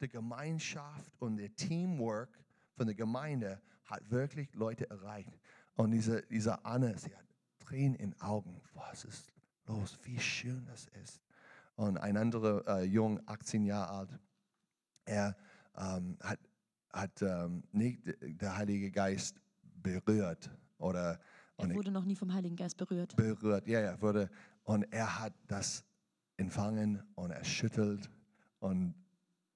der Gemeinschaft und der Teamwork von der Gemeinde hat wirklich Leute erreicht. Und diese, diese Anne, sie hat Tränen in den Augen. Was ist los? Wie schön das ist. Und ein anderer äh, Jung, 18 Jahre alt, er ähm, hat, hat ähm, nicht der Heilige Geist berührt oder Er wurde noch nie vom Heiligen Geist berührt. berührt. Ja, ja, wurde. Und er hat das empfangen und erschüttelt. Und,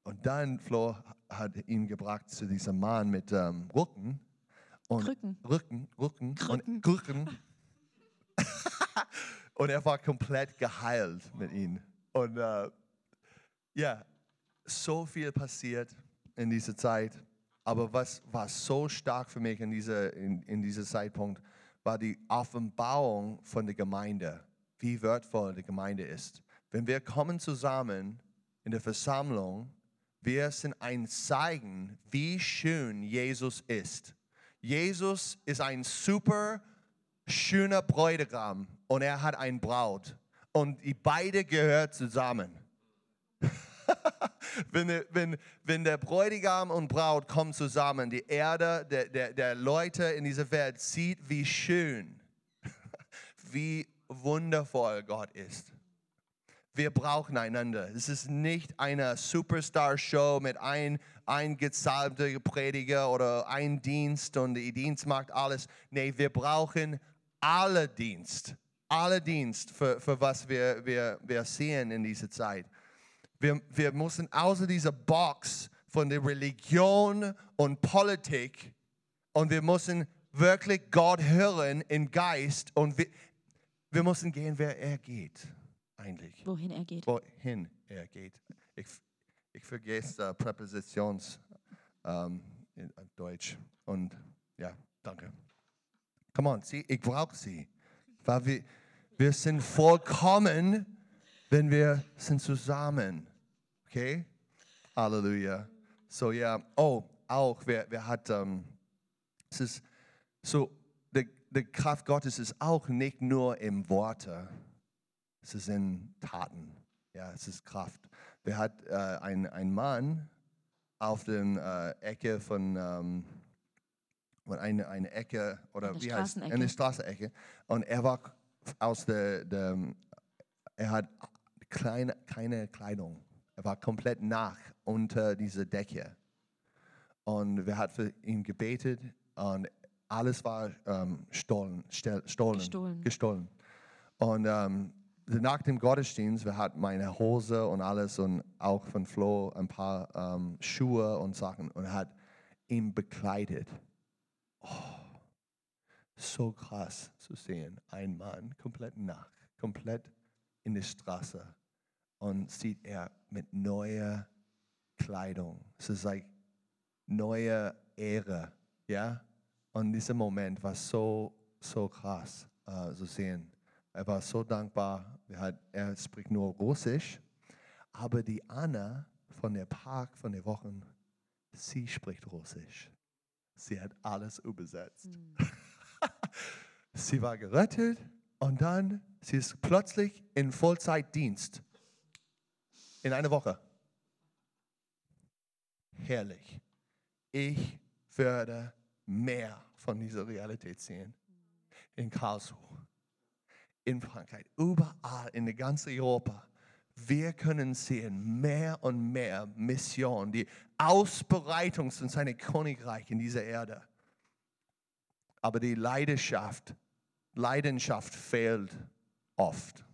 und dann, Flo hat ihn gebracht zu diesem Mann mit ähm, Rücken. Und Krücken. Rücken, Rücken. Krücken. Und, Krücken. und er war komplett geheilt mit ihm. Und äh, ja, so viel passiert in dieser Zeit. Aber was war so stark für mich in, dieser, in, in diesem Zeitpunkt, war die Offenbarung von der Gemeinde, wie wertvoll die Gemeinde ist. Wenn wir kommen zusammen in der Versammlung, wir sind ein Zeichen, wie schön Jesus ist. Jesus ist ein super schöner Bräutigam und er hat ein Braut. Und die beide gehören zusammen. wenn, der- wenn, wenn der Bräutigam und Braut kommen zusammen, die Erde der, der, der Leute in dieser Welt sieht, wie schön, wie wundervoll Gott ist. Wir brauchen einander. Es ist nicht eine Superstar-Show mit ein, ein gezahlter Prediger oder ein Dienst und die Dienst macht alles. Nee, wir brauchen alle Dienst. Alle Dienst für, für was wir, wir, wir sehen in dieser Zeit. Wir, wir müssen außer dieser Box von der Religion und Politik und wir müssen wirklich Gott hören im Geist und wir, wir müssen gehen, wer er geht, eigentlich. Wohin er geht. Wohin er geht. Ich, ich vergesse äh, Präpositions ähm, in äh, Deutsch. Und ja, danke. Come on, sie, ich brauche sie. Weil wir, wir sind vollkommen, wenn wir sind zusammen. Okay? Halleluja. So ja, oh, auch, wer, wer hat, ähm, es ist so, die, die Kraft Gottes ist auch nicht nur im Worte, es ist in Taten. Ja, es ist Kraft. Wer hat äh, ein, ein Mann auf der äh, Ecke von, ähm, von eine, eine Ecke oder Eine wie heißt eine Straßenecke und er war aus der, der er hat kleine, keine Kleidung. Er war komplett nach unter dieser Decke. Und wir haben für ihn gebetet und alles war ähm, stohlen, stel- stohlen, Gestohlen. gestohlen. Und ähm, nach dem Gottesdienst, wir hatten meine Hose und alles und auch von Flo ein paar ähm, Schuhe und Sachen und hat ihn bekleidet. Oh, so krass zu sehen, ein Mann komplett nach, komplett in der Straße und sieht er mit neuer Kleidung. Es ist like neue Ehre, ja. Und dieser Moment war so, so krass äh, zu sehen. Er war so dankbar. Er, hat, er spricht nur Russisch, aber die Anna von der Park von der Wochen, sie spricht Russisch. Sie hat alles übersetzt. sie war gerettet und dann sie ist plötzlich in Vollzeitdienst in einer Woche. Herrlich. Ich werde mehr von dieser Realität sehen. In Karlsruhe, in Frankreich, überall in der ganzen Europa. Wir können sehen mehr und mehr Mission, die Ausbreitung von seinem Königreich in dieser Erde. Aber die Leidenschaft, Leidenschaft fehlt oft.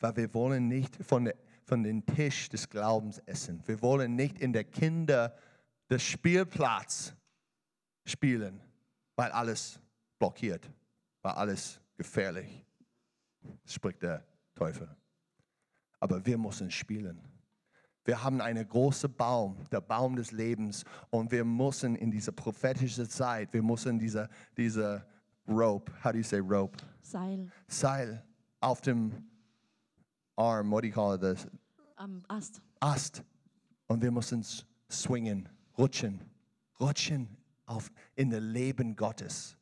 Weil wir wollen nicht von, der, von dem Tisch des Glaubens essen. Wir wollen nicht in der Kinder des Spielplatz spielen, weil alles blockiert, weil alles gefährlich, spricht der Teufel. Aber wir müssen spielen. Wir haben einen großen Baum, der Baum des Lebens, und wir müssen in diese prophetische Zeit, wir müssen diese, diese Rope, how do you say rope? Seil Seil auf dem Arm, what do you call it, this am Ast. Ast. Und wir müssen swingen, rutschen, rutschen auf in das Leben Gottes.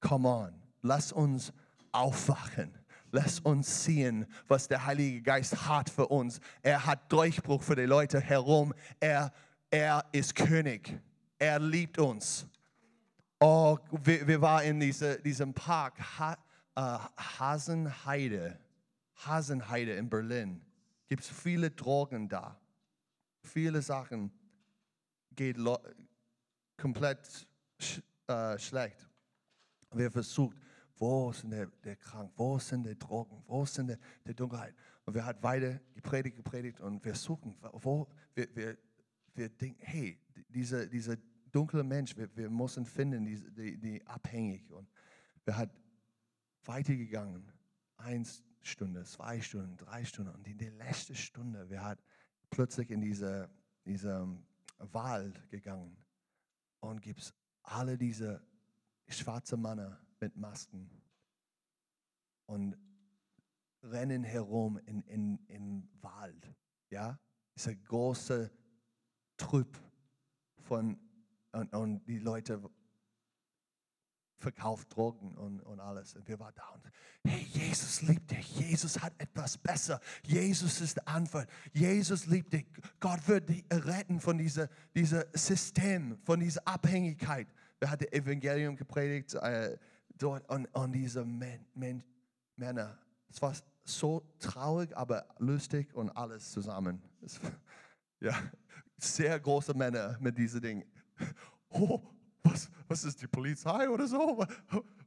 Come on, lass uns aufwachen. Lass uns sehen, was der Heilige Geist hat für uns. Er hat Durchbruch für die Leute herum. Er, er ist König. Er liebt uns. Oh, wir, wir waren in diese, diesem Park, ha, äh, Hasenheide. Hasenheide in Berlin. Gibt es viele Drogen da. Viele Sachen geht lo- komplett sch äh, schlecht. Wir versucht, wo sind der, der Krank, wo sind die Drogen, wo sind die, die Dunkelheit. Und wir hat weiter gepredigt, gepredigt? Und wir suchen, wo wir, wir, wir denken, hey, dieser, dieser dunkle Mensch, wir, wir müssen finden, die, die, die abhängig. Und wir hat weitergegangen, eins Stunde, zwei Stunden, drei Stunden. Und in der letzten Stunde, wir hat plötzlich in diese, diese Wald gegangen? Und gibt es alle diese schwarze Männer mit Masken und rennen herum in, in, im Wald. Ja, dieser große Trüb von und, und die Leute verkauft Drogen und, und alles. Und wir waren da und, hey, Jesus liebt dich. Jesus hat etwas besser. Jesus ist die Antwort. Jesus liebt dich. Gott wird dich retten von diesem dieser System, von dieser Abhängigkeit. Wir hatten Evangelium gepredigt äh, dort und, und diese Men, Men, Männer. Es war so traurig, aber lustig und alles zusammen. Es, ja, sehr große Männer mit diesen Dingen. Oh, was, was ist die Polizei oder so?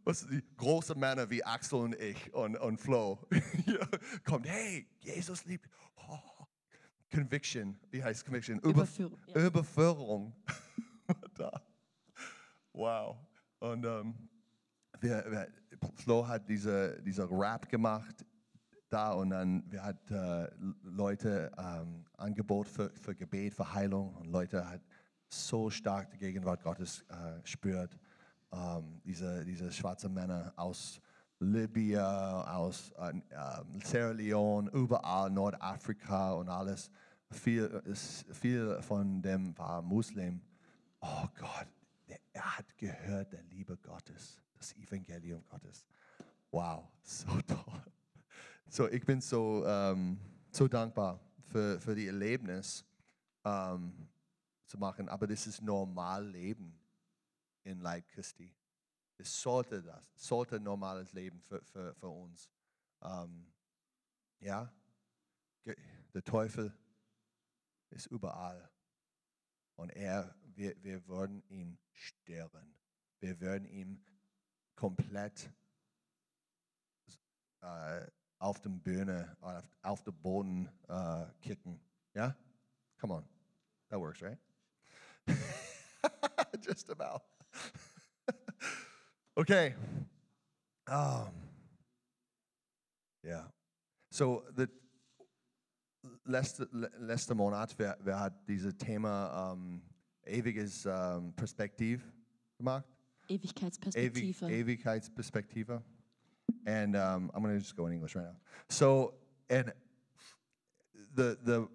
Was sind die großen Männer wie Axel und ich und, und Flo? Ja, Kommt, hey, Jesus liebt. Oh, Conviction, wie heißt Conviction? Über, Überführung, ja. Überführung. Wow. Und ähm, wir, wir, Flo hat diese, diese Rap gemacht da und dann wir hat äh, Leute ähm, Angebot für, für Gebet, für Heilung und Leute hat so stark die Gegenwart Gottes äh, spürt. Ähm, diese, diese schwarzen Männer aus Libyen, aus äh, äh, Sierra Leone, überall Nordafrika und alles. Viel, viel von dem war Muslim. Oh Gott, er hat gehört der Liebe Gottes, das Evangelium Gottes. Wow, so toll. So, ich bin so, ähm, so dankbar für, für die Erlebnis ähm, zu machen, aber das ist normal Leben in Leib Christi. Es sollte das, sollte normales Leben für, für, für uns. Ähm, ja, der Teufel ist überall und er, wir, wir würden ihn stören. Wir würden ihn komplett äh, uh, auf dem Bühne, auf, auf den Boden äh, kicken. Ja? Come on. That works, right? Just about. okay. Um, yeah. So, the letzte, le- letzte Monat, wer, wer hat dieses Thema ähm, ewiges ähm, Perspektiv gemacht? Ewig, Ewigkeitsperspektive. Ewigkeitsperspektive. And um, I'm going to just go in English right now. So, and the the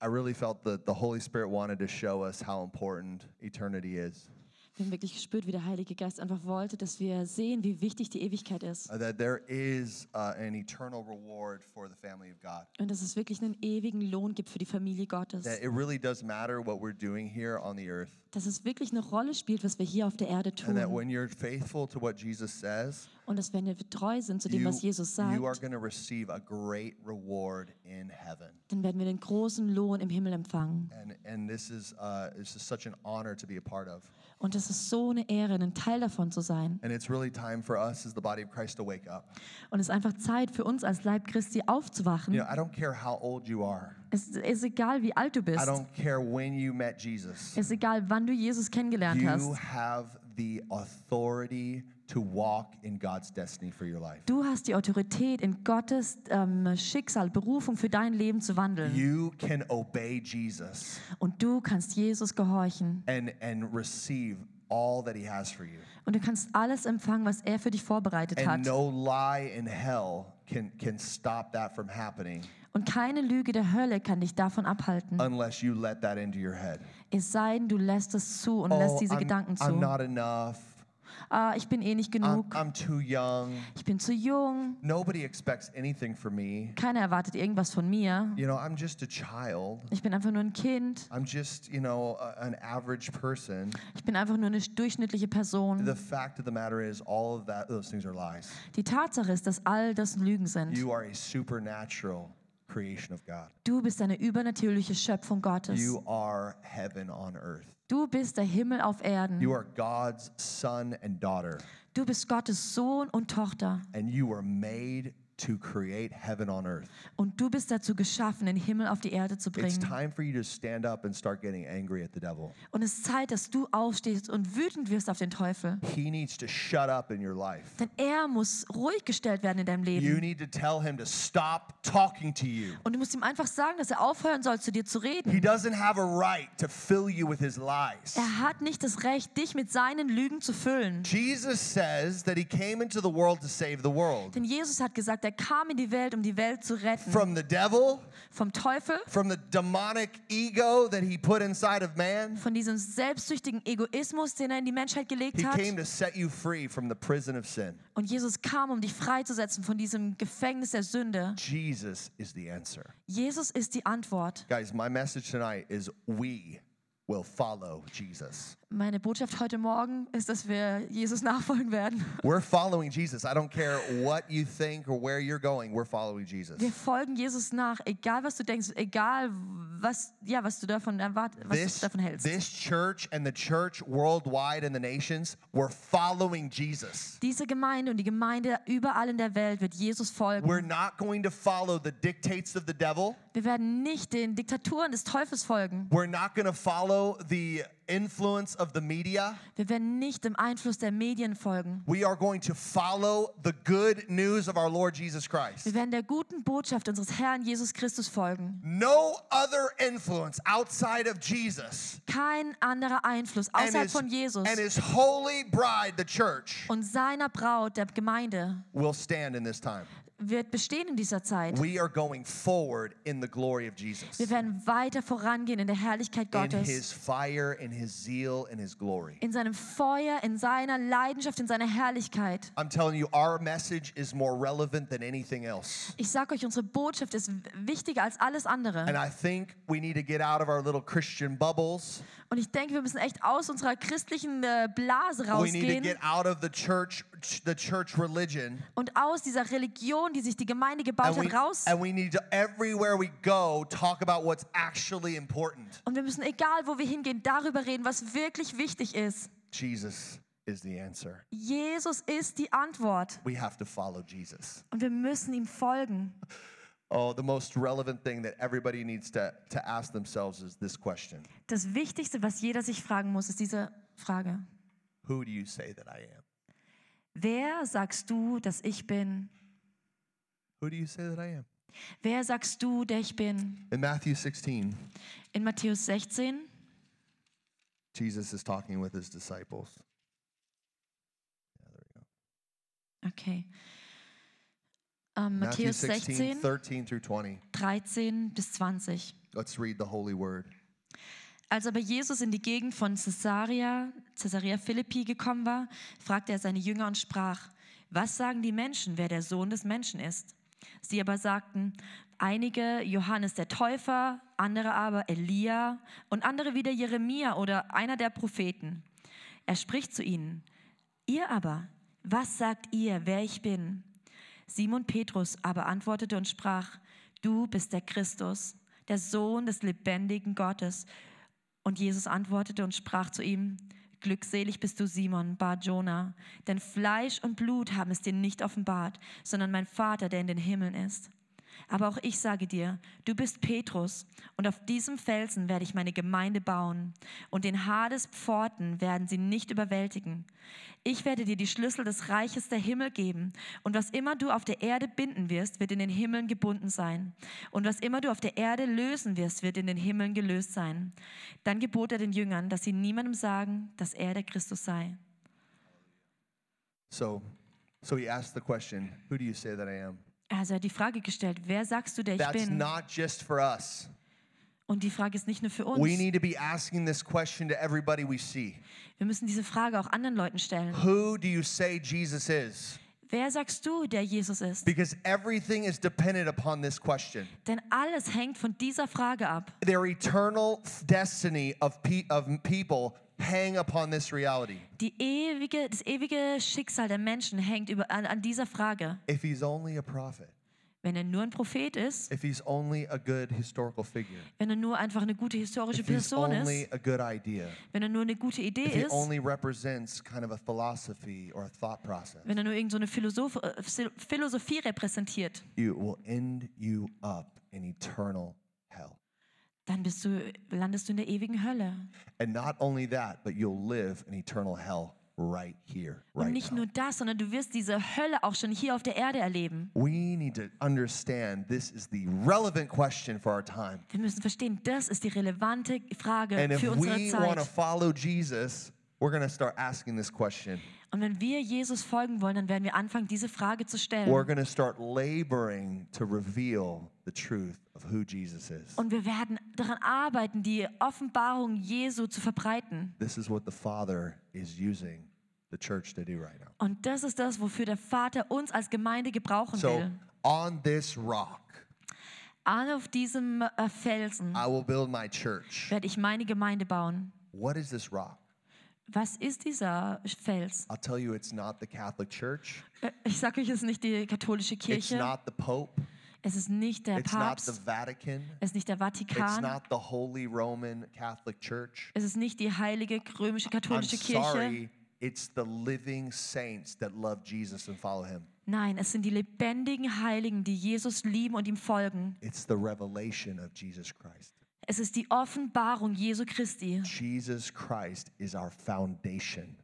I really felt that the Holy Spirit wanted to show us how important eternity is. Wir haben wirklich gespürt, wie der Heilige Geist einfach wollte, dass wir sehen, wie wichtig die Ewigkeit ist. Uh, that there is uh, an eternal reward for the family of God. Und dass es wirklich einen ewigen Lohn gibt für die Familie Gottes. That it really does matter what we're doing here on the earth. Dass es wirklich eine Rolle spielt, was wir hier auf der Erde And that tun. when you're faithful to what Jesus says, Und dass wenn wir treu sind zu dem, you, was Jesus you are sagt, going to receive a great reward in heaven. dann werden wir den großen Lohn im Himmel empfangen. And, and this is uh, this is such an honor to be a part of. Und es ist so eine Ehre, ein Teil davon zu sein. And it's really time for us as the body of Christ to wake up. Und es ist einfach Zeit für uns als Leib Christi aufzuwachen. You know, I don't care how old you are. Es ist egal, wie alt du I bist. don't care when you met Jesus. Es ist egal, wann du Jesus kennengelernt You hast. have the authority to walk in God's destiny for your life. Du hast die Autorität, in Gottes ähm, Schicksal, Berufung für dein Leben zu wandeln. You can obey Jesus Und du kannst Jesus gehorchen. and, and receive all that he has for you. Und du kannst alles empfangen, was er für dich vorbereitet And hat. no lie in hell can, can stop that from happening Und keine Lüge der Hölle kann dich davon abhalten. unless you let that into your head. Es sei denn, du lässt es zu und lässt diese Oh, I'm, Gedanken I'm zu. not enough. Ah, ich bin eh nicht I'm, genug, I'm too young. ich bin zu jung, Nobody expects anything from me. keiner erwartet irgendwas von mir, You know, I'm just a child. ich bin einfach nur ein Kind, I'm just, you know, a, an average person. ich bin einfach nur eine durchschnittliche Person. The fact of the matter is, all of that, those things are lies. Die Tatsache ist, dass all das Lügen sind. You are a supernatural creation of God. Du bist eine übernatürliche Schöpfung Gottes. You are heaven on earth. Du bist der Himmel auf Erden. You are God's son and daughter, Du bist Gottes Sohn und Tochter. and you were made to create heaven on earth. Und du bist dazu geschaffen, den Himmel auf die Erde zu It's bringen. time for you to stand up and start getting angry at the devil. Und es ist Zeit, dass du aufstehst und wütend wirst auf den Teufel. He needs to shut up in your life. Denn er muss ruhig gestellt werden in deinem You Leben. need to tell him to stop talking to you. Und du musst ihm einfach sagen, dass er aufhören soll, zu dir zu He reden. doesn't have a right to fill you with his lies. Er hat nicht das Recht, dich mit seinen Lügen zu füllen. Jesus says that he came into the world to save the world Denn Jesus hat gesagt, er kam in die Welt, um die Welt zu retten. from the devil, Vom Teufel, from the demonic ego that he put inside of man. von diesem selbstsüchtigen Egoismus, den er in die Menschheit gelegt He hat. came to set you free from the prison of sin. Und Jesus kam, um dich freizusetzen von diesem Gefängnis der Sünde. Jesus is the answer. Jesus ist die Antwort. Guys, my message tonight is we will follow Jesus. Meine Botschaft heute Morgen ist, dass wir Jesus nachfolgen werden. We're following Jesus. I don't care what you think or where you're going, we're following Jesus. Wir folgen Jesus nach, egal was du denkst, egal was, ja, was du davon erwart, was This, du davon hältst. this church and the church worldwide in the nations, we're following Jesus. Diese Gemeinde und die Gemeinde überall in der Welt wird Jesus folgen. We're not going to follow the dictates of the devil. Wir werden nicht den Diktaturen des Teufels folgen. We're not going to follow the influence of the media. Wir werden nicht dem Einfluss der Medien folgen. We are going to follow the good news of our Lord Jesus Christ. Wir werden der guten Botschaft unseres Herrn Jesus Christus folgen. No other influence outside of Jesus Kein anderer Einfluss and außerhalb his, von Jesus and his holy bride, the church, und seiner Braut, der Gemeinde, will stand in this time. Wird bestehen in dieser Zeit. We are going forward in the glory of Jesus. Wir werden weiter vorangehen in der Herrlichkeit In Gottes. his fire, in his zeal, in his glory. in seinem Feuer, in seiner Leidenschaft, in seiner Herrlichkeit. I'm telling you, our message is more relevant than anything else. Ich sage euch, unsere Botschaft ist wichtiger als alles andere. And I think we need to get out of our little Christian bubbles. Und ich denke, wir müssen echt aus unserer christlichen äh, Blase We need to rausgehen get out of the church, the church religion. und aus dieser Religion, die sich die Gemeinde gebaut And we, hat, raus. and we need to, everywhere we go, talk about what's actually important. Und wir müssen, egal wo wir hingehen, darüber reden, was wirklich wichtig ist. Jesus is the answer. Jesus ist die Antwort. We have to follow Jesus. Und wir müssen ihm folgen. Oh, the most relevant thing that everybody needs to, to ask themselves is this question Das Wichtigste, was jeder sich fragen muss, ist diese Frage. Who do you say that I am? Wer sagst du, dass ich bin? Who do you say that I am? Wer sagst du, der ich bin? In Matthew 16, In Matthäus 16 Jesus is talking with his disciples. Yeah, there we go. Okay. Ähm, Matthew Matthäus 16, 16, 13 through 20. 13 bis 20. Let's read the holy word. Als aber Jesus in die Gegend von Caesarea, Caesarea Philippi gekommen war, fragte er seine Jünger und sprach, was sagen die Menschen, wer der Sohn des Menschen ist? Sie aber sagten, einige Johannes der Täufer, andere aber Elia und andere wieder Jeremia oder einer der Propheten. Er spricht zu ihnen, ihr aber, was sagt ihr, wer ich bin? Simon Petrus aber antwortete und sprach, du bist der Christus, der Sohn des lebendigen Gottes. Und Jesus antwortete und sprach zu ihm, Glückselig bist du, Simon, Bar Jona, denn Fleisch und Blut haben es dir nicht offenbart, sondern mein Vater, der in den Himmeln ist. Aber auch ich sage dir, du bist Petrus, und auf diesem Felsen werde ich meine Gemeinde bauen, und den Hades Pforten werden sie nicht überwältigen. Ich werde dir die Schlüssel des Reiches der Himmel geben, und was immer du auf der Erde binden wirst, wird in den Himmeln gebunden sein, und was immer du auf der Erde lösen wirst, wird in den Himmeln gelöst sein. Dann gebot er den Jüngern, dass sie niemandem sagen, dass er der Christus sei. So, so he asked the question, Who do you say that I am? Also er hat die Frage gestellt, wer sagst du, der ich That's bin? not just for us. Und die Frage ist nicht nur für We uns. need to be asking this question to everybody we see. Wir müssen diese Frage auch anderen Leuten stellen. Who do you say Jesus is? Wer sagst du, der Jesus ist? Because everything is dependent upon this question. Denn alles hängt von dieser Frage ab. Their eternal destiny of, pe- of people hang upon this reality. Die ewige, das ewige Schicksal der Menschen hängt über, an, an dieser Frage. If he's only a prophet, Wenn er nur ein Prophet ist, if he's only a good historical figure, wenn er nur einfach eine gute historische if he's Person only ist, a good idea, wenn er nur eine gute Idee if he ist, only represents kind of a philosophy or a thought process, wenn er nur irgendeine so Philosoph äh, Philosophie repräsentiert, it will end you up in eternal. Dann bist du, landest du in der ewigen Hölle. And not only that, but you'll live in eternal hell right here, Und right nicht now. nur das, sondern du wirst diese Hölle auch schon hier auf der Erde erleben. We need to understand this is the relevant question for our time. Wir müssen verstehen, das ist die relevante Frage And if für unsere we want to Zeit. follow Jesus, we're going to start asking this question. Und wenn wir Jesus folgen wollen, dann werden wir anfangen, diese Frage zu We're stellen. going to start laboring to reveal the truth of who Jesus is. Und wir werden daran arbeiten, die Offenbarung Jesu zu verbreiten. This is what the Father is using the church to do right now. Und das ist das, wofür der Vater uns als Gemeinde gebrauchen So, will. on this rock, An auf diesem äh, Felsen I will build my church. werde ich meine Gemeinde bauen. What is this rock? Was ist dieser Fels? I'll tell you, it's not the Catholic Church. Äh, Ich sage euch, es ist nicht die katholische It's Kirche. not the Pope. Es ist nicht der It's not the Papst. Vatican. Es ist nicht der It's Vatikan. not the Holy Roman Catholic Church. Es ist nicht die heilige römische I'm katholische Kirche. sorry. It's the living saints that love Jesus and follow him. Nein, es sind die lebendigen Heiligen, die Jesus lieben und ihm folgen. It's the revelation of Jesus Christ. Es ist die Offenbarung Jesu Christi. Jesus Christ is our foundation.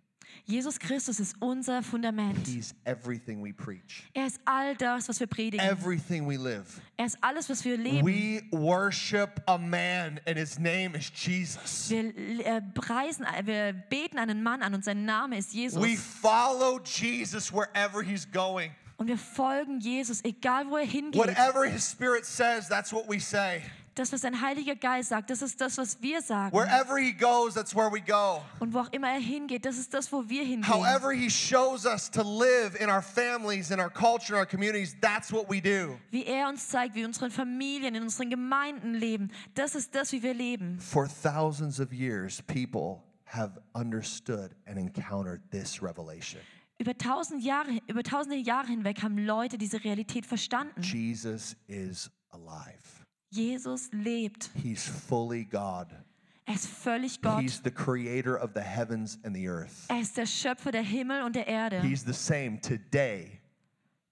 Jesus Christus ist unser Fundament. He's everything we preach, Er ist all das, was wir predigen. everything we live. Er ist alles, was wir leben. We worship a man, and his name is Jesus. Wir äh, preisen, äh, wir beten einen Mann an und sein Name ist Jesus. We follow Jesus wherever he's going. Und wir folgen Jesus, egal wo er hingeht. Whatever his spirit says, that's what we say. Das, was sein Heiliger Geist sagt, das ist das, was wir sagen. Wherever he goes, that's where we go. Und wo auch immer er hingeht, das ist das, wo wir hingehen. However, he shows us to live in our families, in our culture, in our communities, that's what we do. Wie er uns zeigt, wie unsere Familien, in unseren Gemeinden leben, das ist das, wie wir leben. For thousands of years, people have understood and encountered this revelation. Über tausend Jahre, über tausende Jahre hinweg haben Leute diese Realität verstanden. Jesus is alive. Jesus lebt. He's fully God. Er ist völlig Gott. He's the creator of the heavens and the earth. Er ist der Schöpfer der Himmel und der Erde. He's the same today,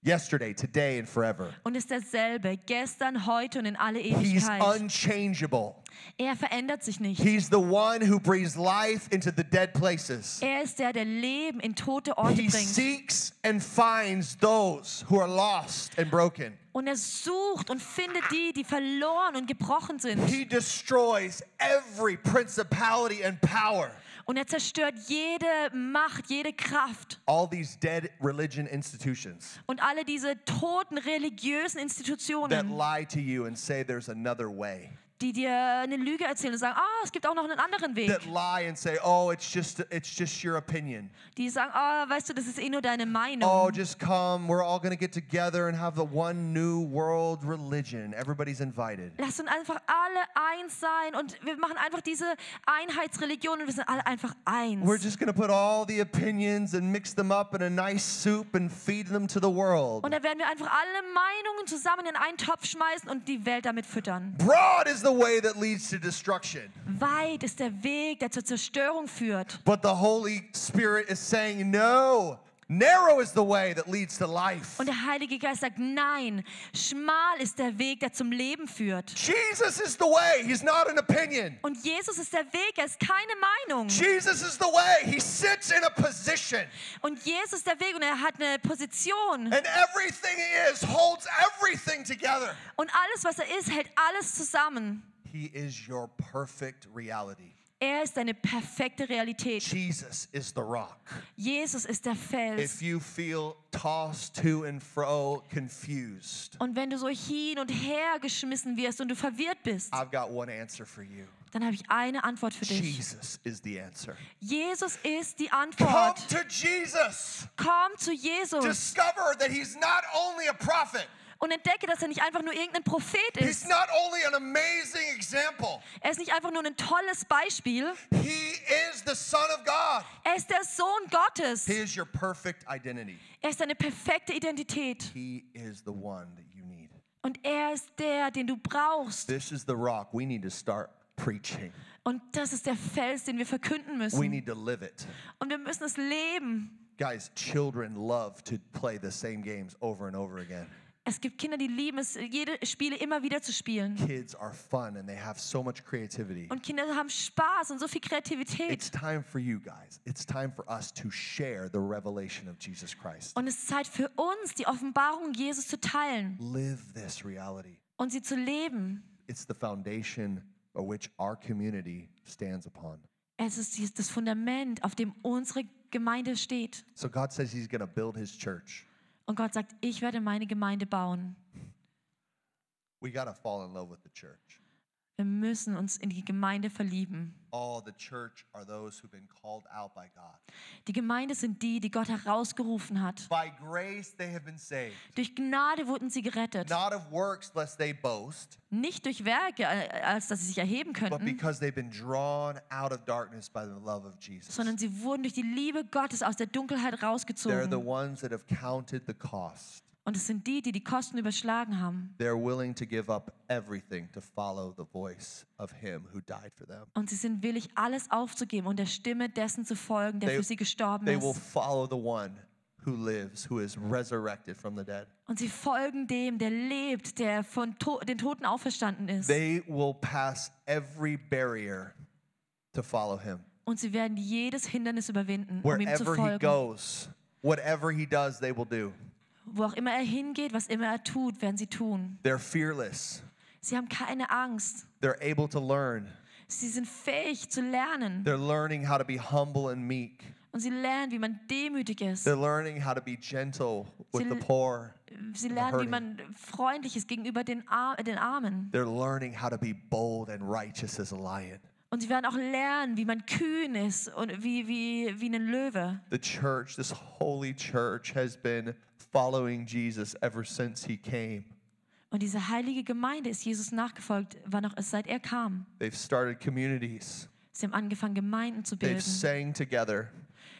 yesterday, today, and forever. Und ist derselbe, gestern, heute und in alle He's unchangeable. Er verändert sich nicht. He's the one who breathes life into the dead places. Er ist der, der Leben in tote Orte He bringt. seeks and finds those who are lost and broken. Und er sucht und findet die, die verloren und gebrochen sind. He destroys every principality and power. Und er zerstört jede Macht, jede Kraft. All these dead religion institutions Und alle diese toten religiösen that Institutionen, lie to you and say there's another way. Die dir eine Lüge erzählen und sagen, ah, es gibt auch noch einen anderen Weg. That lie and say, "Oh, it's just it's just your opinion. Die sagen, ah, weißt du, das ist eh nur deine Meinung. Oh, just come. We're all to get together and have the one new world religion. Everybody's invited." Lass uns einfach alle eins sein und wir machen einfach diese Einheitsreligion und wir sind alle einfach eins. We're just to put all the opinions and mix them up in a nice soup and feed them to the world. Und dann werden wir einfach alle Meinungen zusammen in einen Topf schmeißen und die Welt damit füttern. Broad is the way that leads to destruction. Weit ist der Weg, der zur Zerstörung führt. But the Holy Spirit is saying, no, narrow is the way that leads to life. Und der Heilige Geist sagt, nein, schmal ist der Weg, der zum Leben führt. Jesus is the way. He's not an opinion. Und Jesus ist der Weg, er ist keine Meinung. Jesus is the way. He sits in a position. Und Jesus ist der Weg und er hat eine Position. And everything he is holds everything together. Und alles, was er ist, hält alles zusammen. He is your perfect reality. Er ist deine perfekte Realität. Jesus is the rock. Jesus ist der Fels. If you feel tossed to and fro, confused, Und wenn du so hin und her geschmissen wirst und du verwirrt bist, I've got one answer for you. dann habe ich eine Antwort für dich. Jesus is the answer. Jesus ist die Come Antwort. to Jesus. Komm zu Jesus Discover that he's not only a prophet, und entdecke, dass er nicht einfach nur irgendein Prophet ist. Er ist nicht einfach nur ein tolles Beispiel. Er ist der Sohn Gottes. Er ist deine perfekte Identität. He is the one that you need. Und er ist der, den du brauchst. This is the rock. We need to start preaching. Und das ist der Fels, den wir verkünden We müssen. need to live it. Und wir müssen es leben. Guys, children love to play the same games over and over again. Es gibt Kinder, die lieben es, jede Spiele immer wieder zu spielen. Kids are fun and they have so much creativity. Und Kinder haben Spaß und so viel Kreativität. It's time for you guys. It's time for us to share the revelation of Jesus Christ. Und es ist Zeit für uns, die Offenbarung Jesus zu teilen Live this reality. und sie zu leben. It's the foundation of which our community stands upon. Es ist das Fundament, auf dem unsere Gemeinde steht. So God says He's going to build His church. Und Gott sagt, ich werde meine Gemeinde bauen. We got to fall in love with the church. Wir müssen uns in die Gemeinde verlieben. All the church are those who've been called out by God. Die Gemeinde sind die, die Gott herausgerufen hat. By grace they have been saved, Durch Gnade wurden sie gerettet. not of works lest they boast, Nicht durch Werke, äh, als dass sie sich erheben but könnten, because they've been drawn out of darkness by the love of Jesus. sondern sie wurden durch die Liebe Gottes aus der Dunkelheit rausgezogen. Und es sind die, die die Kosten überschlagen haben. They're willing to give up everything to follow the voice of Him who died for them. Und sie sind willig, alles aufzugeben und der Stimme dessen zu folgen, der They- für sie gestorben They will ist. follow the one who lives, who is resurrected from the dead. Und sie folgen dem, der lebt, der von to den Toten auferstanden ist. They will pass every barrier to follow Him. Und sie werden jedes Hindernis überwinden, um ihm zu Wherever He folgen. goes, whatever He does, they will do. Wo auch immer er hingeht, was immer er tut, werden sie tun. They're fearless. Sie haben keine Angst. They're able to learn. Sie sind fähig zu lernen. They're learning how to be humble and meek. Und sie lernen, wie man demütig ist. They're learning how to be gentle with Sie- the poor. Sie lernen, wie man freundlich ist gegenüber den, Ar den Armen. They're learning how to be bold and righteous as a lion. Und sie werden auch lernen, wie man kühn ist und wie, wie, wie ein Löwe. The church, this holy church, has been following Jesus ever since he came. Und diese heilige Gemeinde ist Jesus nachgefolgt, wann auch es seit er kam. They've started communities. Sie haben angefangen, Gemeinden zu bilden. They've sang together.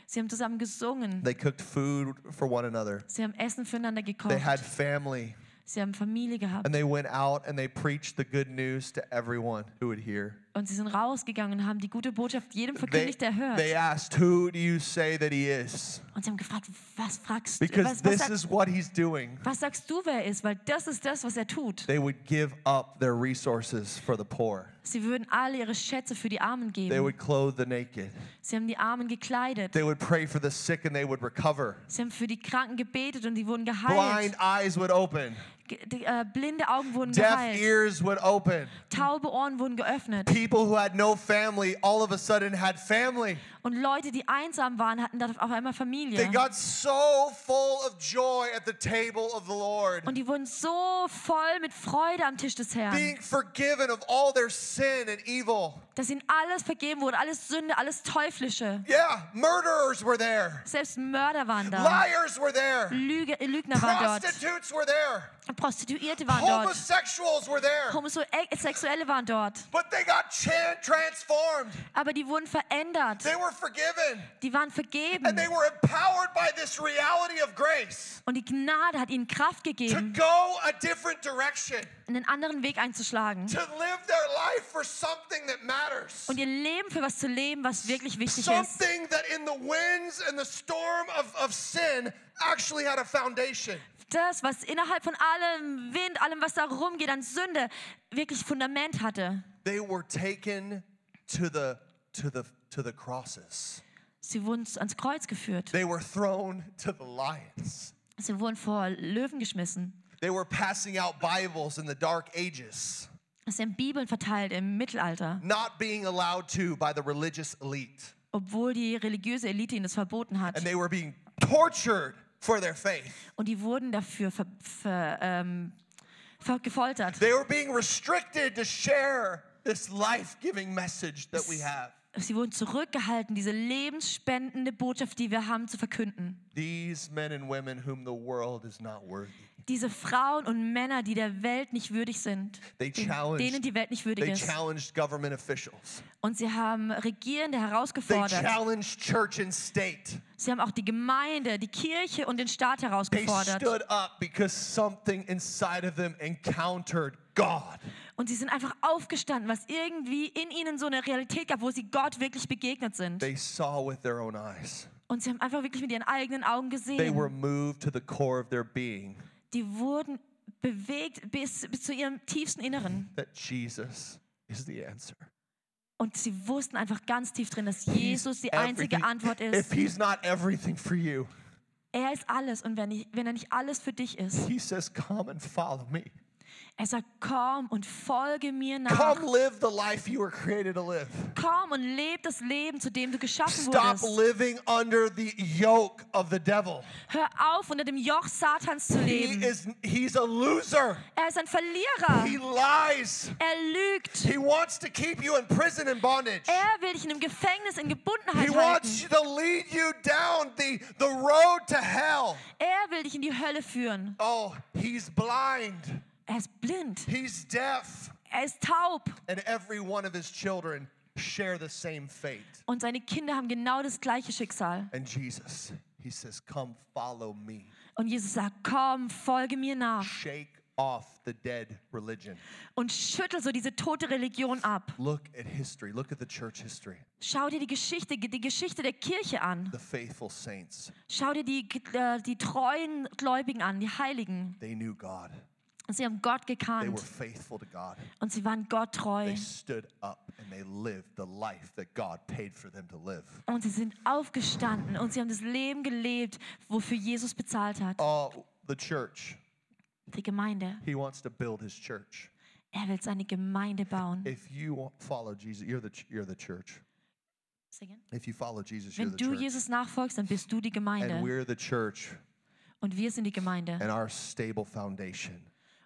Sie haben zusammen gesungen. They cooked food for one another. Sie haben Essen füreinander gekocht. They had family. Sie haben Familie gehabt. And they went out and they preached the good news to everyone who would hear. Und sie sind rausgegangen und haben die gute Botschaft jedem They, verkündigt, der hört. they asked, Who do you say that he is? Und sie haben gefragt, was fragst du, Because was, was, this sagst, is what he's doing. was sagst du, wer er ist? Weil das ist das, was er tut. They would give up their resources for the poor, Sie würden alle ihre Schätze für die Armen they geben. would clothe the naked, Sie haben die Armen gekleidet. they would pray for the sick and they would recover. Sie haben für die Kranken gebetet und die wurden Blind geheilt. eyes would open, Die, äh, blinde Augen wurden deaf geheilt. ears would open. Taube Ohren wurden geöffnet. People who had no family all of a sudden had family. Und Leute, die einsam waren, hatten dann auf einmal They Familie. got so full of joy at the table of the Lord, Und die wurden so voll mit Freude am Tisch des Herrn, being forgiven of all their sin and evil. dass ihnen alles vergeben wurde, alles Sünde, alles Teuflische. Yeah, murderers were there, Selbst Mörder waren da. liars were there, Lüge, Lügner waren dort. prostitutes were there, Prostituierte waren dort. homosexuals were there. Homosexuelle waren dort. But they got transformed. Aber die wurden verändert. They were. Die waren And vergeben. they were empowered by this reality of grace Und die Gnade hat ihnen Kraft to gegeben, go a different direction, einen anderen Weg einzuschlagen. to live their life for something that matters. Und ihr Leben für was zu leben, was wirklich wichtig ist. Das, was innerhalb von allem Wind, allem, was da rumgeht an Sünde, wirklich Fundament hatte. They were taken to the to the to the crosses. Sie wurden ans Kreuz geführt. They were thrown to the lions. Sie wurden vor Löwen geschmissen. They were passing out Bibles in the dark ages. Sie haben Bibeln verteilt im Mittelalter, not being allowed to by the religious elite. obwohl die religiöse Elite ihnen das verboten hat. And they were being tortured for their faith. Und die wurden dafür ver, ver, ähm, gefoltert. They were being restricted to share this life giving message that we have. Sie wurden zurückgehalten, diese lebensspendende Botschaft, die wir haben, zu verkünden. These men and women whom the world is not worthy. Diese Frauen und Männer, die der Welt nicht würdig sind, They denen die Welt nicht würdig They ist. Und sie haben Regierende They herausgefordert. Sie haben auch die Gemeinde, die Kirche und den Staat They herausgefordert. stood up because something inside of them encountered God. Und sie sind einfach aufgestanden, was irgendwie in ihnen so eine Realität gab, wo sie Gott wirklich begegnet sind. They saw with their own eyes. Und sie haben einfach wirklich mit ihren eigenen Augen They were gesehen. moved to the core of their being Die wurden bewegt bis, bis zu ihrem tiefsten Inneren. that Jesus is the answer. Und sie wussten einfach ganz tief drin, dass Jesus die einzige Antwort If ist. he's not everything for you, Er ist alles. Und wenn, ich, wenn er nicht alles für dich ist, he says, Come and follow me. Er sagt, komm und folge mir nach. Come live the life you were created to live. Komm und leb das Leben, zu dem du geschaffen Stop wurdest. living under the yoke of the devil. Hör auf, unter dem Joch Satans zu leben. He is he's a loser. Er ist ein Verlierer. He lies. Er lügt. He wants to keep you in prison and bondage. Er will dich in einem Gefängnis in Gebundenheit wants halten. you to lead you down the, the road to hell. Er will dich in die Hölle führen. Oh, he's blind. Er ist blind. He's deaf. Er ist taub. And every one of his children share the same fate. Und seine Kinder haben genau das gleiche Schicksal. And Jesus, he says, Come follow me. Und Jesus sagt, komm, folge mir nach. Shake off the dead religion. Und schüttel so diese tote Religion ab. Look at history. Look at the church history. Schau dir die Geschichte, die Geschichte der Kirche an. The faithful saints, Schau dir die, äh, die treuen Gläubigen an, die Heiligen. they knew God. Sie haben Gott gekannt und sie waren Gott treu. And. Und sie sind aufgestanden und sie haben das Leben gelebt, wofür Jesus bezahlt hat. Oh, the church. Die Gemeinde. He wants to build his church. Er will seine Gemeinde bauen. If you follow Jesus, you're the you're the church. If you follow Jesus, you're Wenn the du church. Jesus nachfolgst, dann bist du die And Gemeinde. we're the church Und wir sind die Gemeinde. and our stable foundation.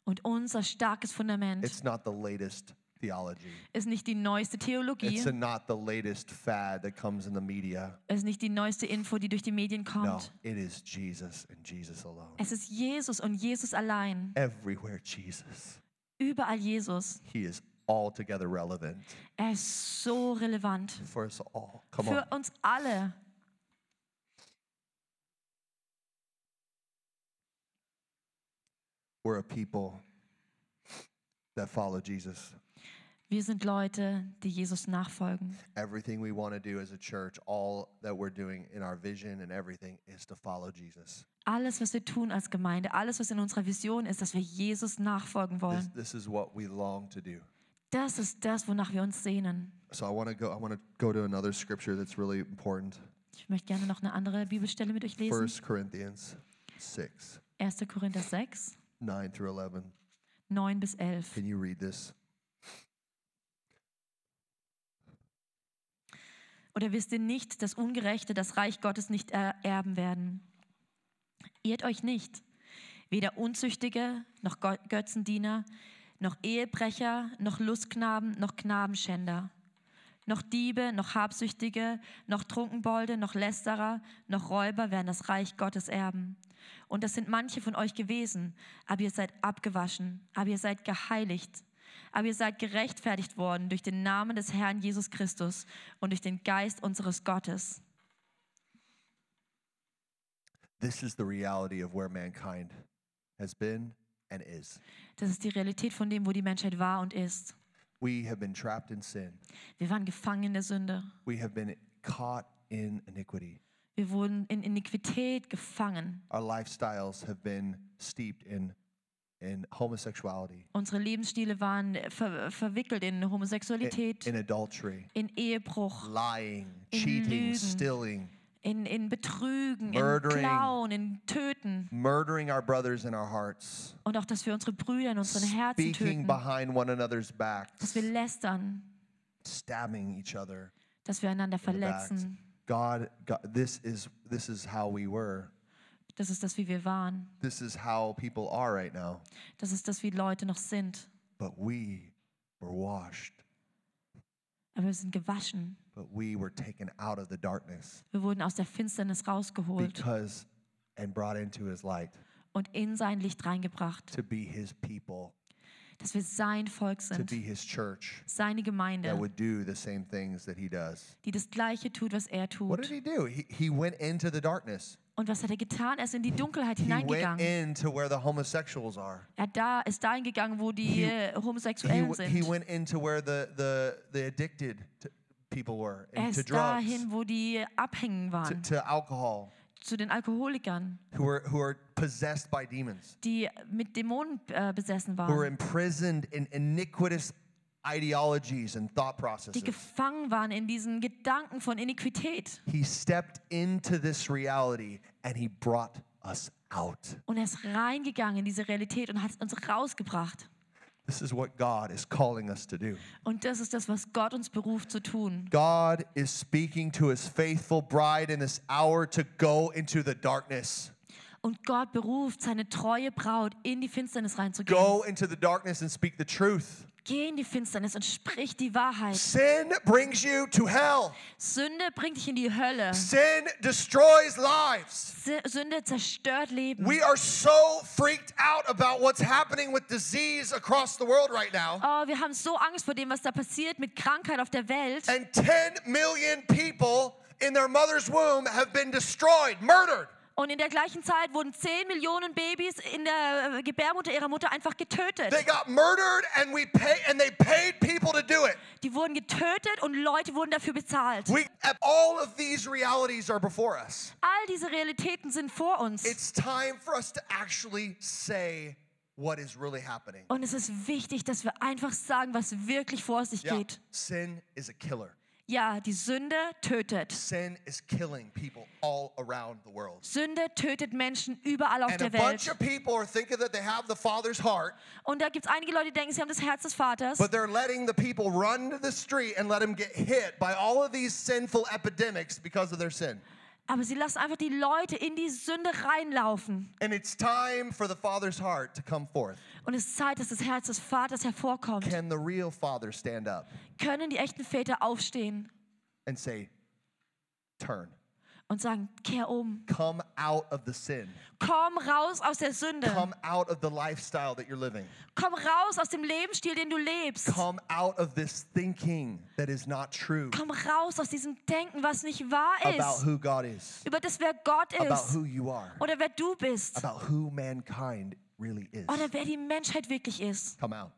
Und unser starkes Fundament It's not the latest theology. ist nicht die neueste Theologie, It's not the latest fad that comes in the media. ist nicht die neueste Info, die durch die Medien No, kommt. it is Jesus and Jesus alone. Es ist Jesus und Jesus allein. Everywhere Jesus. Überall Jesus. He is altogether relevant Er ist so relevant. for us all. Come on. Für uns alle. We're a people that follow Jesus. Wir sind Leute, die Jesus nachfolgen. Everything we want to do as a church, all that we're doing in our vision and everything is to follow Jesus. Alles, was wir tun als Gemeinde, alles, was in unserer Vision ist, dass wir Jesus nachfolgen This, wollen. this is what we long to do. Das ist das, wonach wir uns sehnen. So I want to go I want to go to another scripture that's really important. Ich möchte gerne noch eine andere Bibelstelle mit euch lesen. 1 Corinthians 6, 1. Korinther 6, 9 through 11. 9 bis 11. Can you read this? Oder wisst ihr nicht, dass Ungerechte das Reich Gottes nicht ererben werden? Irrt euch nicht. Weder Unzüchtige, noch Götzendiener, noch Ehebrecher, noch Lustknaben, noch Knabenschänder, noch Diebe, noch Habsüchtige, noch Trunkenbolde, noch Lästerer, noch Räuber werden das Reich Gottes erben. Und das sind manche von euch gewesen, aber ihr seid abgewaschen, aber ihr seid geheiligt, aber ihr seid gerechtfertigt worden durch den Namen des Herrn Jesus Christus und durch den Geist unseres Gottes. This is the reality of where mankind has been and is. Das ist die Realität von dem, wo die Menschheit war und ist. We have been trapped in sin. Wir waren gefangen in der Sünde. We have been caught in iniquity. Wir wurden in Iniquität gefangen. Our lifestyles have been steeped in in homosexuality, Unsere Lebensstile waren ver verwickelt in in, Homosexualität, in adultery, in Ehebruch, lying, In cheating, Lügen. stealing, in, in Betrügen, in Murdering. Klauen, in Töten. murdering our brothers in our hearts, Und auch, dass wir unsere Brüder in unseren Herzen töten. behind one another's backs, Dass wir lästern, stabbing each other dass wir einander in verletzen. God, God, this is this is how we were. Das ist das, wie wir waren. This is how people are right now. Das ist das, wie Leute noch sind. But we were washed. Aber wir sind gewaschen. But we were taken out of the darkness Wir wurden aus der Finsternis rausgeholt because and brought into his light und in sein Licht reingebracht. to be his people, Dass wir sein Volk to sind, be his church seine that Gemeinde, would do the same things that he does. die das Gleiche tut, was er What did tut. he do? He, he went into the darkness. Und was hat er getan? Er ist in die Dunkelheit He hineingegangen. Er da, ist dahin gegangen, wo die He- äh, He, Homosexuellen he sind. went into where the, the, the addicted to people were Er to ist drugs, dahin, wo die abhängen to, waren, to alcohol, zu den Alkoholikern, who are, who are possessed by demons, die mit Dämonen äh, besessen who are waren, imprisoned in iniquitous ideologies and thought die processes. gefangen waren in diesen Gedanken von Iniquität. He stepped into this reality and he brought us out. Und er ist reingegangen in diese Realität und hat uns rausgebracht. This is what God is calling us to do. Und das ist das, was Gott uns beruft zu tun. God is speaking to his faithful bride in this hour to go into the darkness. Und Gott beruft seine treue Braut, in die Finsternis reinzugehen. Go into the darkness and speak the truth. Geh in die Finsternis und sprich die Wahrheit. Sin brings you to hell. Sünde bringt dich in die Hölle. Sin destroys lives. Sünde zerstört Leben. We are so freaked out about what's happening with disease across the world right now. Oh, wir haben so Angst vor dem, was da passiert mit Krankheit auf der Welt. And 10 million people in their mother's womb have been destroyed, murdered. Und in der gleichen Zeit wurden 10 Millionen Babys in der äh, Gebärmutter ihrer Mutter einfach getötet. They got murdered and we pay and they paid people to do it. Die wurden getötet und Leute wurden dafür bezahlt. We all. All diese Realitäten sind vor uns. It's time for us to actually say what is really happening. Und es ist wichtig, dass wir einfach sagen, was wirklich vor sich Yeah, geht. sin is a killer. Ja, die Sünde tötet. Sin is killing people all around the world. Sünde tötet Menschen überall auf And a der bunch Welt. of people are thinking that they have the Father's heart, Und da gibt es einige Leute, die denken, sie haben das Herz des Vaters. but they're letting the people run to the street and let them get hit by all of these sinful epidemics because of their sin. Aber sie lassen einfach die Leute in die Sünde reinlaufen. And it's time for the Father's heart to come forth. Und es ist Zeit, dass das Herz des Vaters hervorkommt. Can the real Father stand up Können die echten Väter aufstehen and say, Turn, und sagen, kehr um. come out of the sin, Komm raus aus der Sünde. come out of the lifestyle that you're living, Komm raus aus dem Lebensstil, den du lebst. come out of this thinking that is not true Komm raus aus diesem Denken, was nicht wahr about ist. who God is, Über das, wer Gott about ist. who you are, Oder wer du bist. about who mankind really is. Oder wer die Menschheit wirklich ist. Come out.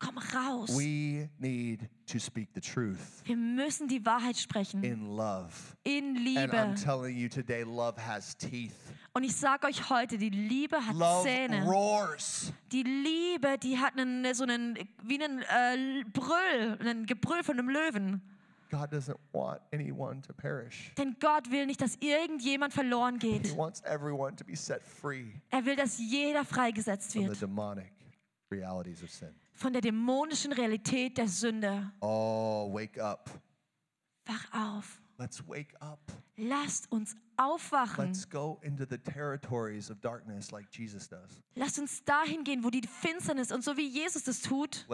Komm raus. We need to speak the truth Wir müssen die Wahrheit sprechen. in love. In And I'm Liebe. telling you today, love has teeth. Und ich sage euch heute, die Liebe hat Love Zähne. roars. Die Liebe, die hat einen, so einen, wie einen äh, Brüll, einen Gebrüll von einem Löwen. God doesn't want anyone to perish. Denn Gott will nicht, dass irgendjemand verloren He geht. wants everyone to be set free Er will, dass jeder freigesetzt from the wird demonic realities of sin. Von der dämonischen Realität der Sünde. Oh, wake up. Wach auf. Let's wake up. Lasst uns aufwachen. Lasst uns dahin gehen, wo die Finsternis und so wie Jesus es tut.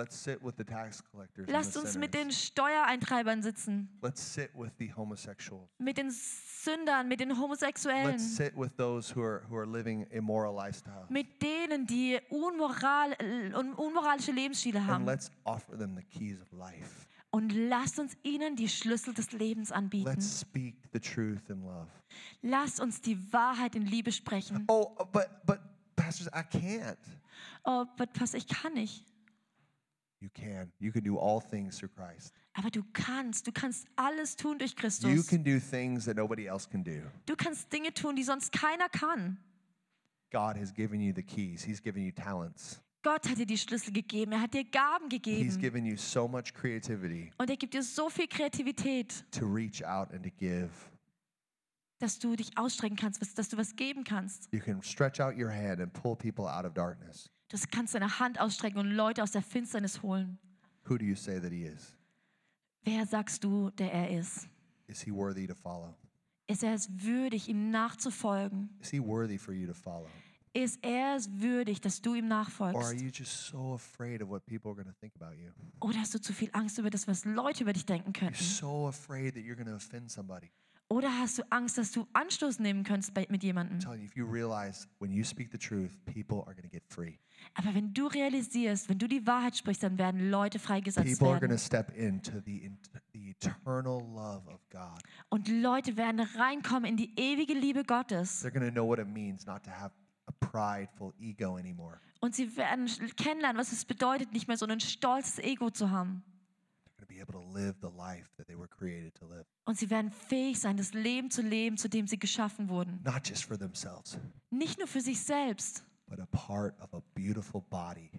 Lasst uns mit den. Steuereintreibern sitzen, Let's sit with the homosexual. mit den Sündern, mit den Homosexuellen, Let's sit with those who are who are living immoral lifestyle. mit denen, die unmoral, un, unmoralische Lebensstile haben. Und lasst uns ihnen die Schlüssel des Lebens anbieten. Let's speak the truth in love. Lasst uns die Wahrheit in Liebe sprechen. Oh, but but pastors, I can't. Oh, but Pastor, ich kann nicht. You can. You can do all things through Christ. Aber du kannst, du kannst alles tun durch You Christus. can do things that nobody else can do. Du kannst Dinge tun, die sonst keiner kann. God has given you the keys. He's given you talents. Gott hat dir die Schlüssel gegeben, er hat dir Gaben He's gegeben. given you so much creativity Und er gibt dir so viel Kreativität, to reach out and to give. dass du dich ausstrecken kannst, dass du was geben kannst. You can stretch out your hand and pull people out of darkness. Du kannst deine Hand ausstrecken und Leute aus der Finsternis holen. Who do you say that he is? Wer sagst du, der er ist? Is he worthy to follow? Ist er es würdig, ihm nachzufolgen? Is he worthy for you to follow? Ist er es würdig, dass du ihm Or are nachfolgst? you just so afraid of what people are going to think about you? Oder hast du zu viel Angst über das, was Leute über dich denken You're könnten? so afraid that you're going to offend somebody. Oder hast du Angst, dass du Anstoß nehmen könntest bei, mit jemandem? Aber wenn du realisierst, wenn du die Wahrheit sprichst, dann werden Leute freigesetzt People werden. to step into the, the eternal love of God. Und Leute werden reinkommen in die ewige Liebe Gottes. They're going to know what it means not to have prideful ego anymore. Und sie werden kennenlernen, was es bedeutet, nicht mehr so ein stolzes Ego zu haben. Und sie werden fähig sein, das Leben zu leben, zu dem sie geschaffen wurden. not just for themselves, Nicht nur für sich selbst, but a part of a beautiful body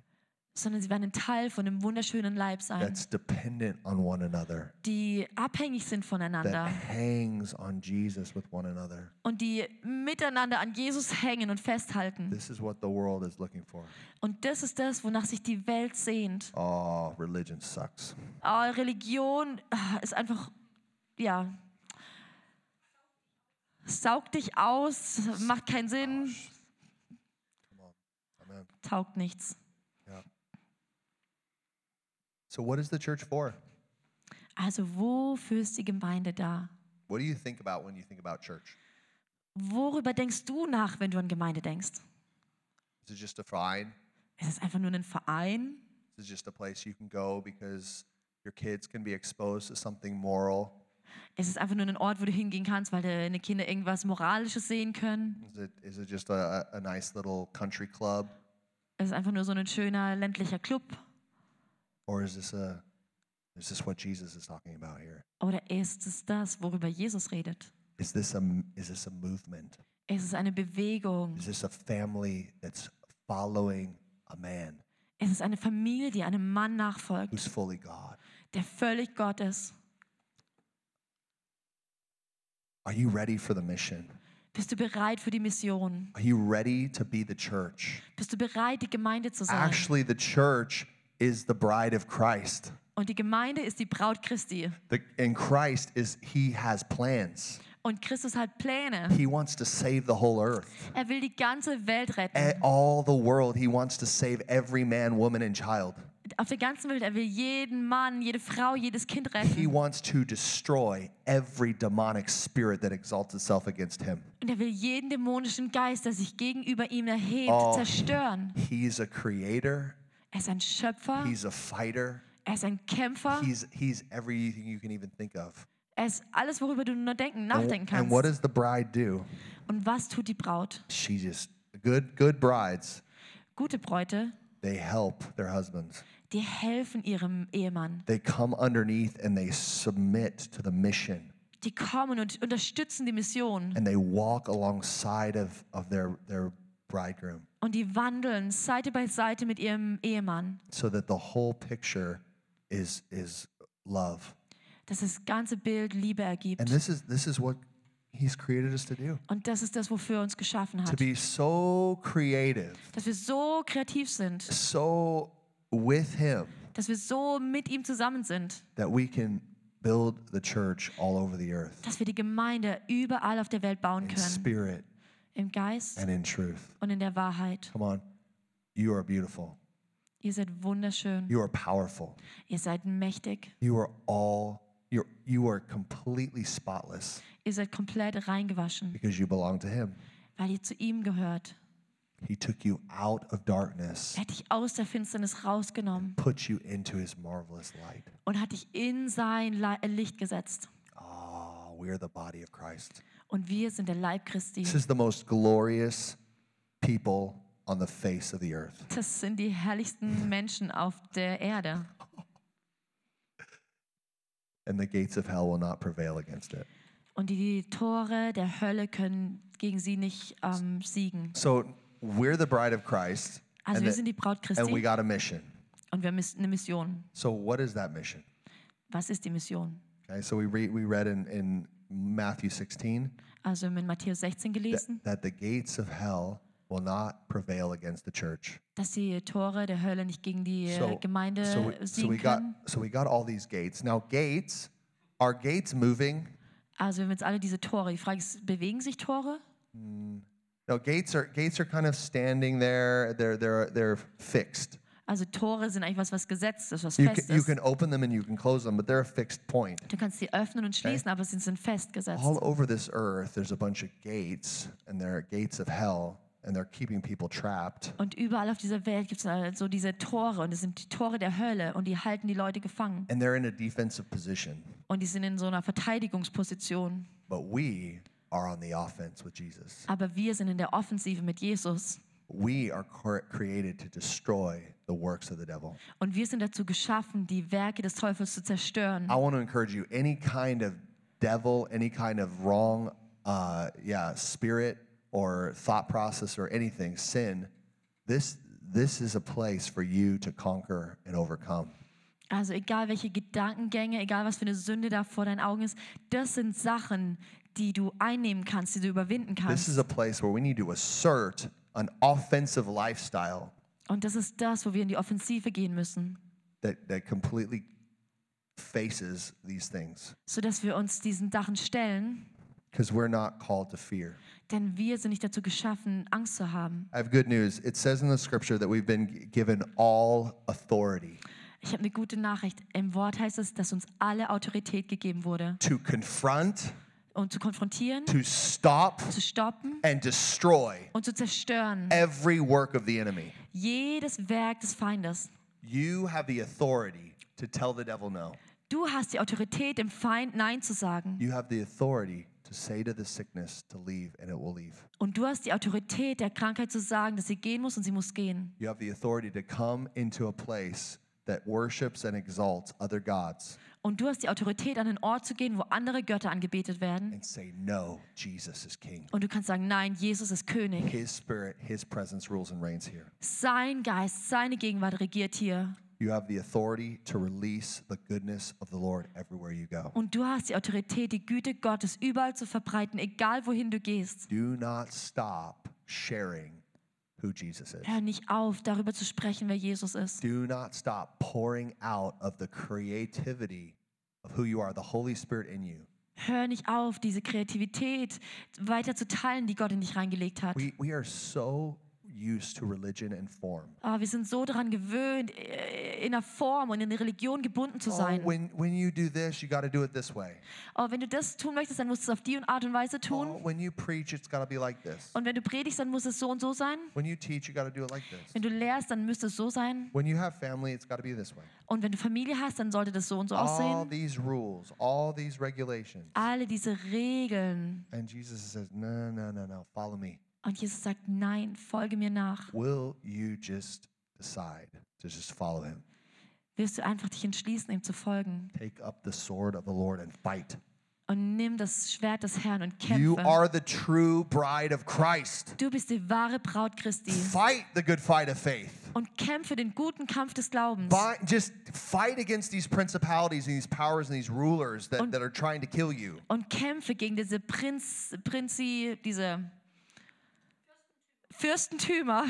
sondern sie werden ein Teil von einem wunderschönen Leib sein, that's dependent on one another, die abhängig sind that voneinander hangs on Jesus with one another. und die miteinander an Jesus hängen und festhalten. This is what the world is looking for. Und das ist das, wonach sich die Welt sehnt. Oh, religion sucks. Ah, Religion ah, ist einfach, ja, saugt dich aus, macht keinen Sinn, Come on. Amen. taugt nichts. So, what is the church for? Also wofür ist die Gemeinde da? What do you think about when you think about church? Worüber denkst du nach, wenn du an Gemeinde denkst? Is it just a fine? Ist es einfach nur ein Verein? Is it just a place you can go because your kids can be exposed to something moral? Ist es einfach nur ein Ort, wo du hingehen kannst, weil deine Kinder irgendwas Moralisches sehen können? Is it, is it just a, a nice little country club? Ist es einfach nur so ein schöner ländlicher Club? Or is this a is this what Jesus is talking about here? Oder ist es das, worüber Jesus redet? Is this a is this a movement? Ist es eine Bewegung? Is this a family that's following a man Ist es eine Familie, die einem Mann nachfolgt, who's fully God? der völlig Gott ist? Are you ready for the mission? Bist du bereit für die Mission? Are you ready to be the church? Bist du bereit, die Gemeinde zu sein? Actually, the church is the bride of Christ. Und die Gemeinde ist die Braut Christi. The, and Christ is he has plans. Und Christus hat Pläne. He wants to save the whole earth. Er will die ganze Welt retten. All the world, he wants to save every man, woman, and child. Auf der ganzen Welt. Er will jeden Mann, jede Frau, jedes Kind He retten. wants to destroy every demonic spirit that exalts itself against him. Und er will jeden dämonischen Geist, der sich gegenüber ihm erhebt, Oh. zerstören. He's a creator, Er ist ein Schöpfer. he's a fighter, Er ist ein Kämpfer. he's he's everything you can even think of. Er ist alles, worüber du nur denken, And, nachdenken and what kannst. does the bride do? Und was tut die Braut? She just good good brides, Gute Bräute, they help their husbands. die helfen ihrem Ehemann. They come underneath and they submit to the mission Die kommen und unterstützen die Mission. and they walk alongside of, of their, their bridegroom Und die wandeln Seite bei Seite mit ihrem Ehemann. so that the whole picture is is love. Dass das ganze Bild Liebe ergibt. And this is this is what he's created us to do. Und das ist das, wofür er uns geschaffen To hat. be so creative, Dass wir so kreativ sind, so with him dass wir so mit ihm zusammen sind, that we can build the church all over the earth dass wir die Gemeinde überall auf der Welt bauen in können. spirit Im Geist and in truth. und in der Wahrheit. Come on. You are beautiful. Ihr seid wunderschön. You are powerful. Ihr seid mächtig. You are all you're you are completely spotless Ihr seid komplett reingewaschen, because you belong to him. weil ihr zu ihm gehört. He took you out of darkness, Er hat dich aus der Finsternis rausgenommen put you into his marvelous light. und hat dich in sein Licht gesetzt. Oh, we're the body of Christ. Und wir sind der Leib Christi. This is the most glorious people on the face of the earth. Das sind die herrlichsten Menschen auf der Erde. And the gates of hell will not prevail against it. Und die Tore der Hölle können gegen sie nicht ähm, siegen. So we're the bride of Christ, Also wir sind die Braut Christi. and we got a mission. und wir haben eine Mission. So what is that mission? Was ist die Mission? Okay, so we read we read in, in Matthew 16 Also in Matthäus 16 that, gelesen, that the gates of hell will not prevail against the church. dass die Tore der Hölle nicht gegen die äh, So, Gemeinde so, we, so we got so we got all these gates. Now gates are gates moving? Also wir haben jetzt alle diese Tore. Die Frage ist, bewegen sich Tore? No, gates are gates are kind of standing there. They're they're they're fixed. Also Tore sind eigentlich was, was gesetzt ist, was You fest can, you ist. can open them and you can close them, but they're a fixed point. Du kannst sie öffnen und schließen, aber sie sind festgesetzt. All over this earth, there's a bunch of gates, and they're gates of hell, and they're keeping people trapped. Und überall auf dieser Welt gibt es so diese Tore und es sind die Tore der Hölle und die halten die Leute gefangen. And they're in a defensive position. Und die sind in so einer Verteidigungsposition. But we are on the offense with Jesus. Aber wir sind in der Offensive mit Jesus. We are created to destroy the works of the devil. Und wir sind dazu geschaffen, die Werke des Teufels zu zerstören. I want to encourage you any kind of devil, any kind of wrong, uh, yeah, spirit or thought process or anything, sin, this, this is a place for you to conquer and overcome. Also egal welche Gedankengänge, egal was für eine Sünde da vor deinen Augen ist, das sind Sachen, die du einnehmen kannst, die du überwinden kannst. This kannst. is a place where we need to assert an offensive lifestyle Und das ist das, wo wir in die Offensive gehen müssen, that, that completely faces these things sodass wir uns diesen Sachen stellen, because we're not called to fear. denn wir sind nicht dazu geschaffen, Angst zu haben. I have good news. It says in the scripture that we've been g- given all authority Ich habe eine gute Nachricht. Im Wort heißt es, dass uns alle Autorität gegeben wurde, to confront, um zu konfrontieren, to stop, zu stoppen and destroy und zu zerstören. every work of the enemy. Jedes Werk des Feindes. You have the authority to tell the devil no. Du hast die Autorität, dem Feind Nein zu sagen. You have the authority to say to the sickness to leave and it will leave. Und du hast die Autorität, der Krankheit zu sagen, dass sie gehen muss und sie muss gehen. You have the authority to come into a place that worships and exalts other gods Und du hast die Autorität, an einen Ort zu gehen, wo andere Götter angebetet werden. and say, No, Jesus is king. Und du kannst sagen, nein, Jesus ist König. His spirit, his presence rules and reigns here. Sein Geist, seine Gegenwart regiert hier. You have the authority to release the goodness of the Lord everywhere you go. Und du hast die Autorität, die Güte Gottes überall zu verbreiten, egal wohin du gehst. Do not stop sharing who Jesus is. Hör nicht auf, darüber zu sprechen, wer Jesus ist. Do not stop pouring out of the creativity of who you are, the Holy Spirit in you. Hör nicht auf, diese Kreativität weiter zu teilen, die Gott in dich reingelegt hat. We, we are so used to religion and form. Aber wir sind so daran gewöhnt, äh, in einer Form und in der Religion gebunden zu Oh, sein. when, when you do this, you got to do it this way. Oh, wenn du das tun möchtest, dann musst du es auf die Art und Weise Oh, tun. when you preach, it's got to be like this. Und wenn du predigst, dann muss es so und so sein. When you teach, you got to do it like this. Wenn du lehrst, dann müsste es so sein. When you have family, it's got to be this way. Und wenn du Familie hast, dann sollte das so und so All aussehen. these rules, all these regulations. Alle diese Regeln. And Jesus says, No, no, no, no, follow me. Und Jesus sagt, nein, folge mir nach. Will you just decide to just follow him? Wirst du einfach dich entschließen, ihm zu folgen. Take up the sword of the Lord and fight. Und nimm das Schwert des Herrn und You kämpfe. are the true bride of Christ. Du bist die wahre Braut Christi. Fight the good fight of faith. Und kämpfe den guten Kampf des Glaubens. Bi- just fight against these principalities and these powers and these rulers that, Und- that are trying to kill you. Und kämpfe gegen diese Prinz, Prinzi, diese Fürstentümer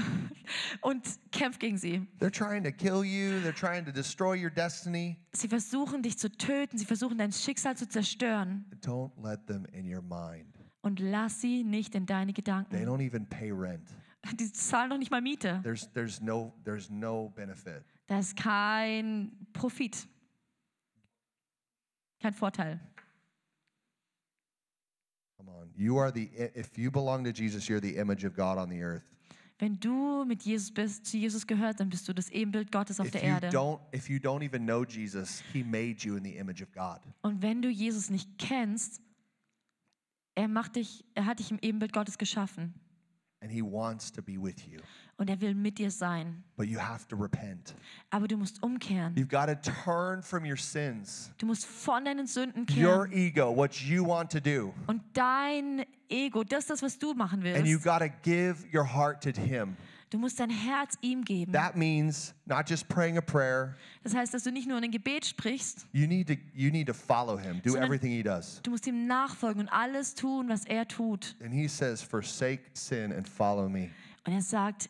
und kämpf gegen sie. They're trying to kill you, they're trying to destroy your destiny. Sie versuchen dich zu töten, sie versuchen dein Schicksal zu zerstören. Don't let them in your mind. Und lass sie nicht in deine They Gedanken. don't even pay rent. Die zahlen noch nicht mal Miete. There's, there's, no, there's no benefit. Da ist kein Profit. Kein Vorteil. Come on. You are the, if you belong to Jesus, you're the image of God on the earth. Wenn du mit Jesus bist, zu Jesus gehört, dann bist du das Ebenbild Gottes auf If der you, Erde. don't, if you don't even know Jesus, He made you in the image of God. Und wenn du Jesus nicht kennst, er macht dich, er hat dich im Ebenbild Gottes geschaffen And He wants to be with you. Und er will mit dir sein. But you have to repent. Aber du musst umkehren. You've got to turn from your sins, Du musst von deinen Sünden your kehren. ego, what you want to do. Und dein Ego, das das, was du machen And you willst. got to give your heart to Him. Du musst dein Herz ihm geben. That means not just praying a prayer. Das heißt, dass du nicht nur ein Gebet sprichst, You need to you need to follow him. Do everything he does. du musst ihm nachfolgen und alles tun, was er tut. And he says, "Forsake sin and follow me. Und er sagt, "Sch-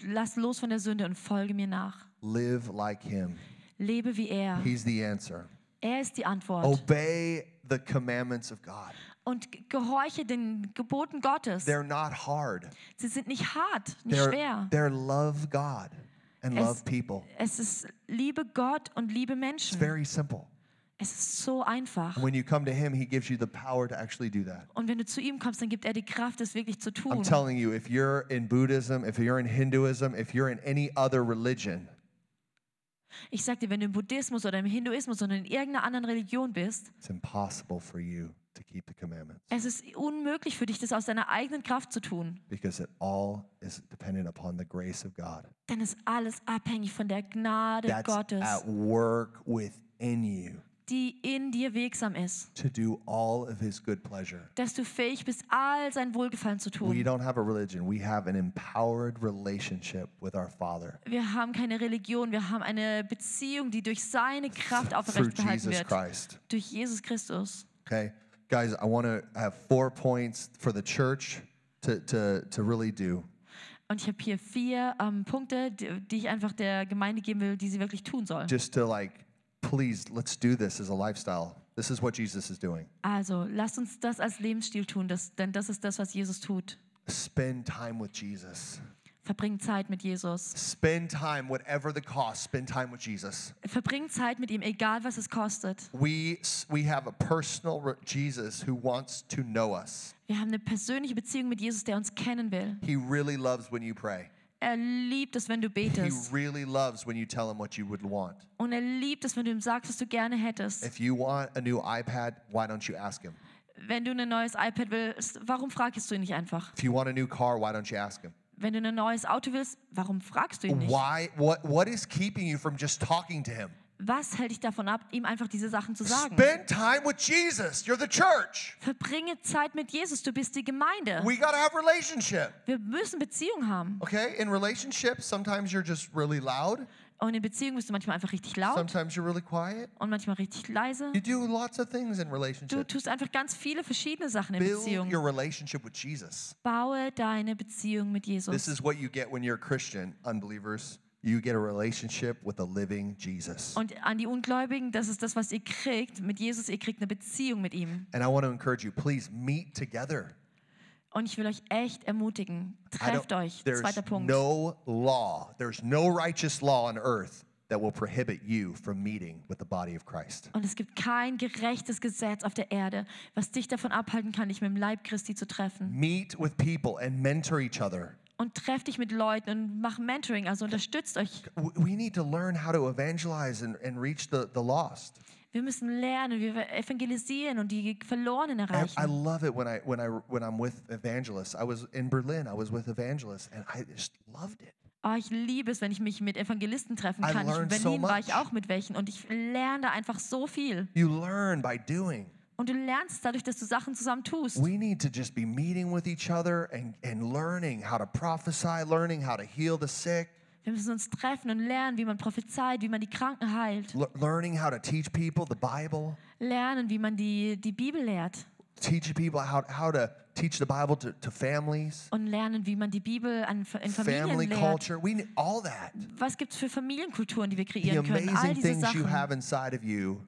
lass los von der Sünde und folge mir nach. Live like him." Lebe wie er. He's the answer. Er ist die Antwort. Obey the commandments of God. Und ge- gehorche den Geboten Gottes. They're not hard. Sie sind nicht hart, nicht They're, schwer. they're love God and Es- love people. Es ist liebe Gott und liebe It's Menschen. very simple. Es ist so einfach. When you come to him, he gives you the power to actually do that. Und wenn du zu ihm kommst, dann gibt er die Kraft, es wirklich zu I'm tun. telling you, if you're in Buddhism, if you're in Hinduism, if you're in any other religion, Ich sag dir, wenn du im Buddhismus oder im Hinduismus oder in irgendeiner anderen Religion bist, it's impossible for you to keep the commandments es ist unmöglich für dich, das aus deiner eigenen Kraft zu tun. because it all is dependent upon the grace of God. Denn es alles abhängig von der Gnade That's Gottes, at work within you die in dir wirksam ist. to do all of his good pleasure. Dass du fähig bist, all sein Wohlgefallen zu We tun. don't have a religion, we have an empowered relationship with our Father Wir haben keine Religion, wir haben eine Beziehung, die durch seine Kraft aufrecht behalten Jesus wird. Christ. Durch Jesus Christus. Okay, guys, I want to have four points for the church to, to, to really do. Und ich habe hier vier ähm, Punkte, die, die ich einfach der Gemeinde geben will, die sie wirklich tun sollen. Just to like, please, let's do this as a lifestyle. This is what Jesus is doing. Also, lasst uns das als Lebensstil tun, das, denn das ist das, was Jesus tut. Spend time with Jesus. Verbring Zeit mit Jesus. Spend time, whatever the cost, spend time with Jesus. Verbring Zeit mit ihm, egal was es kostet. We, we have a personal Jesus who wants to know us. Wir haben eine persönliche Beziehung mit Jesus, der uns kennen will. He really loves when you pray. Er liebt es, wenn du He betest. really loves when you tell him what you would want. Und er liebt es, wenn du ihm sagst, was du gerne hättest. If you want a new iPad, why don't you ask him? Wenn du ein neues iPad willst, warum fragst du ihn nicht einfach? If you want a new car, why don't you ask him? Wenn du ein neues Auto willst, warum fragst du ihn nicht? Why what what is keeping you from just talking to him? Was hält dich davon ab, ihm einfach diese Sachen zu sagen? Spend time with Jesus. You're the church. Verbringe Zeit mit Jesus, du bist die Gemeinde. We got to have relationship. Wir müssen Beziehung haben. Okay? In relationships, sometimes you're just really loud, Und in Beziehung bist du manchmal einfach richtig laut sometimes you're really quiet. und manchmal richtig leise. You do lots of things in Du relationships. tust einfach ganz viele verschiedene Sachen in Build Beziehung. your relationship with Jesus. Baue deine Beziehung mit This Jesus. is what you get when you're a Christian, unbelievers. You get a relationship with a living Jesus. Und an die Ungläubigen, das ist das, was ihr kriegt mit Jesus. Ihr kriegt eine Beziehung mit ihm. And I want to encourage you, please meet together. Und ich will euch echt ermutigen. Trefft euch. There's Zweiter Punkt. no law, there's no righteous law on earth that will prohibit you from meeting with the body of Christ. Und es gibt kein gerechtes Gesetz auf der Erde, was dich davon abhalten kann, dich mit dem Leib Christi zu treffen. Meet with people and mentor each other. Und treff dich mit Leuten und mach Mentoring, also unterstützt euch. We need to learn how to evangelize and, and reach the, the lost. Wir müssen lernen, wie wir evangelisieren und die Verlorenen I, I erreichen. love it when I when I when I'm with evangelists. I was in Berlin. I was with evangelists, and I just loved it. Oh, ich liebe es, wenn ich mich mit Evangelisten treffen I kann. Ich, in learned so Berlin war ich auch mit welchen und ich lerne da einfach so viel. You learn by doing. Und du lernst dadurch, dass du Sachen zusammen tust. We need to just be meeting with each other and, and learning how to prophesy, learning how to heal the sick, Wir müssen uns treffen und lernen, wie man prophezeit, wie man die Kranken heilt. le- learning how to teach people the Bible, Lernen, wie man die, die Bibel lehrt. teaching people how, how to teach the Bible to, to families, Und lernen, wie man die Bibel an, in Familien family lehrt. culture. We need all that. Was gibt es für Familienkulturen, die wir The kreieren können? All amazing things you Sachen. have inside of you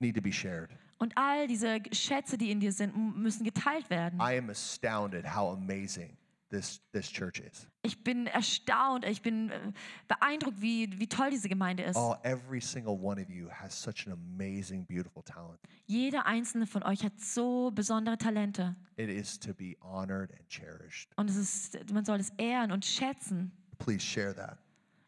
need to be shared. Und all diese Schätze, die in dir sind, müssen geteilt werden. I am astounded how amazing this, this church is. Ich bin erstaunt, ich bin äh, beeindruckt, wie, wie toll diese Gemeinde ist. Oh, every single one of you has such an amazing, beautiful talent. Jeder einzelne von euch hat so besondere Talente. It is to be honored and cherished. Und es ist, man soll es ehren und schätzen Please share that.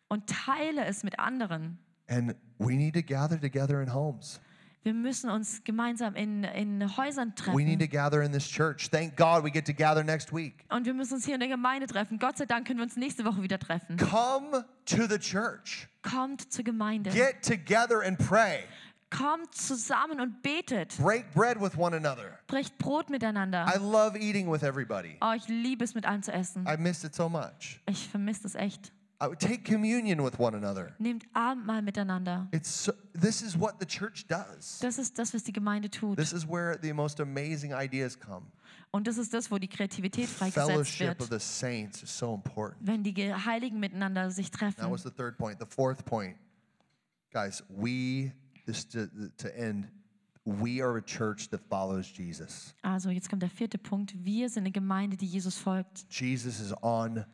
und teile es mit anderen. And we need to gather together in homes. Wir müssen uns gemeinsam in, in Häusern We need treffen. to gather in this church. Thank God we get to gather next week. Und wir müssen uns hier in der Gemeinde treffen. Gott sei Dank können wir uns nächste Woche wieder treffen. Come to the church. Kommt zur Gemeinde. Get together and pray. Kommt zusammen und betet. Break bread with one another. Brecht Brot miteinander. I love eating with everybody. Oh, ich liebe es, mit allen zu essen. I missed it so much. Ich vermisse es echt. I would take communion with one another. Nehmt Abendmahl miteinander. It's so, this is what the church does. Das ist das, was die Gemeinde tut. This is where the most amazing ideas come. Und das ist das, wo die Kreativität freigesetzt Fellowship of the saints is so important. Wenn die Heiligen miteinander sich treffen. That was the third point. The fourth point, guys, we this to, to end. We are a church that follows Jesus. Also, jetzt kommt der vierte Punkt. Wir sind eine Gemeinde, die Jesus folgt. Jesus is on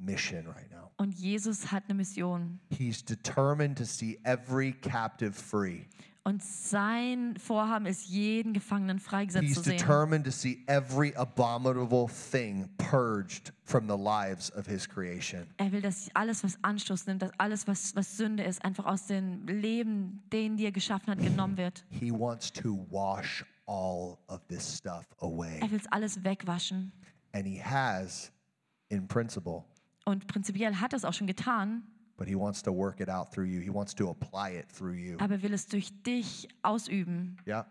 mission right now. Und Jesus hat eine Mission. He's determined to see every captive free. Und sein Vorhaben ist, jeden Gefangenen freigesetzt He's zu sehen. determined to see every abominable thing purged from the lives of his creation. Er will, dass alles, was Anstoß nimmt, dass alles, was, was Sünde ist, einfach aus dem Leben, den die er geschaffen hat, genommen wird. He wants to wash all of this stuff away. Er will es alles wegwaschen. And he has in principle, Und prinzipiell hat er es auch schon getan, but he wants to work it out through you. He wants to apply it through you. aber er will es durch dich ausüben. Yeah.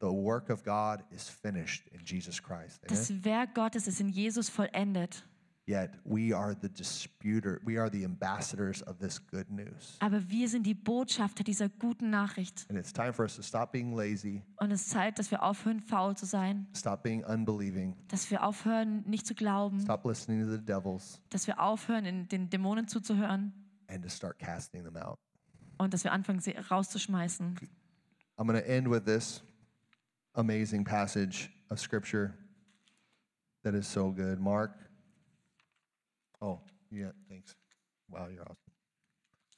The work of God is finished in Jesus Christ. Amen? Das Werk Gottes ist in Jesus vollendet. Yet we are the disputer, we are the ambassadors of this good news. Aber wir sind die Botschafter dieser guten Nachricht. And it's time for us to stop being lazy, Und es ist Zeit, dass wir aufhören, faul zu sein. stop being unbelieving, Dass wir aufhören, nicht zu glauben. stop listening to the devils, Dass wir aufhören, in den Dämonen zuzuhören. and to start casting them out. Und dass wir anfangen, sie rauszuschmeißen. I'm going to end with this amazing passage of scripture that is so good. Mark. Oh, yeah, thanks. Wow, you're awesome.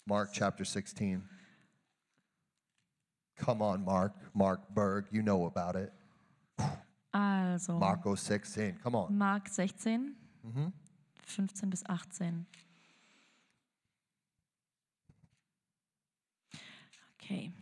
Mark chapter 16. Come on, Mark. Mark Berg, you know about it. Also, Marco 16. Come on. Mark 16, Mhm. 15 bis 18. Okay.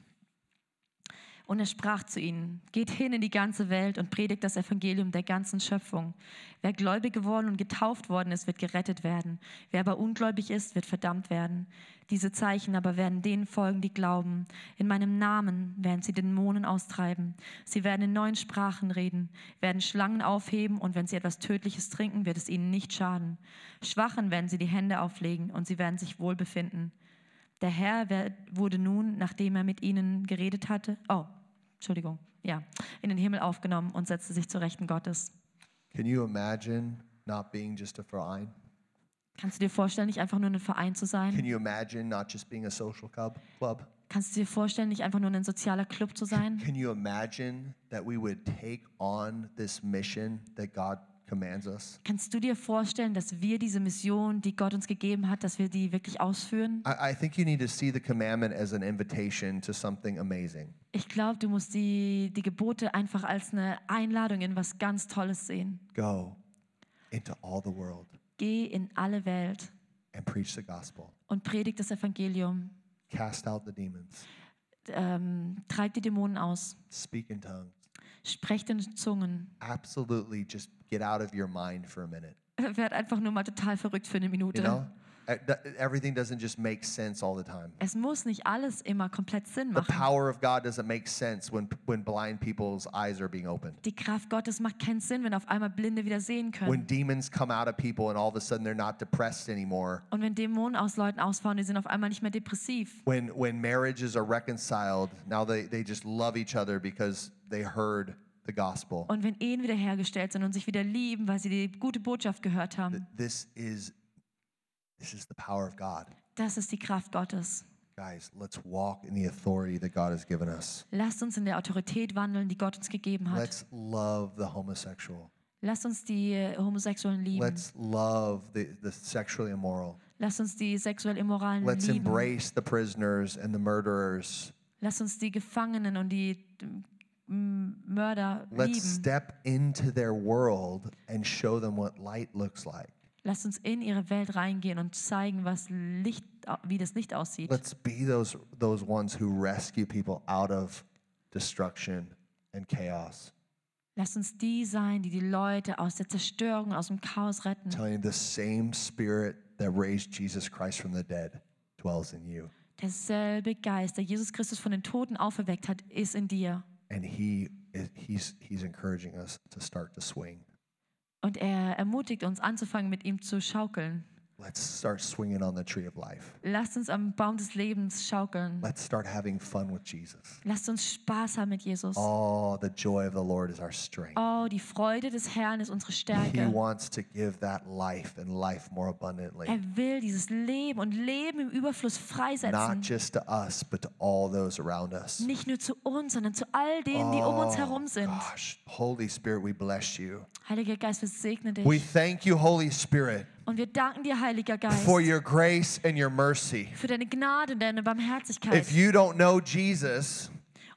Und er sprach zu ihnen, geht hin in die ganze Welt und predigt das Evangelium der ganzen Schöpfung. Wer gläubig geworden und getauft worden ist, wird gerettet werden. Wer aber ungläubig ist, wird verdammt werden. Diese Zeichen aber werden denen folgen, die glauben. In meinem Namen werden sie Dämonen austreiben. Sie werden in neuen Sprachen reden, werden Schlangen aufheben und wenn sie etwas Tödliches trinken, wird es ihnen nicht schaden. Schwachen werden sie die Hände auflegen und sie werden sich wohl befinden. Der Herr wurde nun, nachdem er mit ihnen geredet hatte, oh, Entschuldigung, ja, in den Himmel aufgenommen und setzte sich zur Rechten Gottes. Can you imagine not being just a Verein? Kannst du dir vorstellen, nicht einfach nur ein Verein zu sein? Can you imagine not just being a social club? club? Kannst du dir vorstellen, nicht einfach nur ein sozialer Club zu sein? Can you imagine that we would take on this mission that God commands us? Kannst du dir vorstellen, dass wir diese Mission, die Gott uns gegeben hat, dass wir die wirklich ausführen? I, I think you need to see the commandment as an invitation to something amazing. Ich glaube, du musst die, die Gebote einfach als eine Einladung in was ganz Tolles sehen. Go into all the world Geh in alle Welt and preach the gospel. und predigt das Evangelium. Cast out the demons. Ähm, treib die Dämonen aus. Speak in tongues. Sprecht in Zungen. Absolutely just get out of your mind for a minute. Werd einfach nur mal total verrückt für eine Minute. You know? Th- Everything doesn't just make sense all the time. Es muss nicht alles immer komplett Sinn The machen. power of God doesn't make sense when, when blind people's eyes are being opened. Die Kraft Gottes macht keinen Sinn, wenn auf einmal Blinde wieder sehen können. When demons come out of people and all of a sudden they're not depressed anymore. Und wenn Dämonen aus Leuten ausfahren, die sind auf einmal nicht mehr depressiv. When, when marriages are reconciled, now they, they just love each other because they heard the gospel. Und wenn Ehen wiederhergestellt sind und sich wieder lieben, weil sie die gute Botschaft gehört haben, This is, this is the power of God. das ist die Kraft Gottes. Guys, let's walk in the authority that God has given us. Lasst uns in der Autorität wandeln, die Gott uns gegeben hat. Let's love the homosexual. Lasst uns die äh, Homosexuellen lieben. Let's love the, the sexually immoral. Lasst uns die sexuell Immoralen Let's lieben. embrace the prisoners and the murderers. Lasst uns die Gefangenen und die Mörder Let's lieben. step into their world and show them what light looks like. Lasst uns in ihre Welt reingehen und zeigen, was Licht, wie das Licht aussieht. Let's be those, those ones who rescue people out of destruction and chaos. Lasst uns die sein, die die Leute aus der Zerstörung, aus dem Chaos retten. Telling you the same spirit that raised Jesus Christ from the dead dwells in you. Derselbe Geist, der Jesus Christus von den Toten auferweckt hat, ist in dir. And he he's he's encouraging us to start to swing. Und er ermutigt uns anzufangen, mit ihm zu schaukeln. Let's start swinging on the tree of life. Lasst uns am Baum des Lebens schaukeln. Let's start having fun with Jesus. Lasst uns Spaß haben mit Jesus. Oh, the joy of the Lord is our strength. Oh, die Freude des Herrn ist unsere He wants to give that life and life more abundantly. Er will dieses Leben und Leben im Überfluss Not just to us, but to all those around us. Nicht nur zu uns, sondern zu all denen, die um uns herum sind. gosh, Holy Spirit, we bless you. Heiliger Geist, wir segnen dich. We thank you, Holy Spirit, Und wir danken dir, Heiliger Geist, for your grace and your mercy. für deine Gnade und deine Barmherzigkeit. If you don't know Jesus,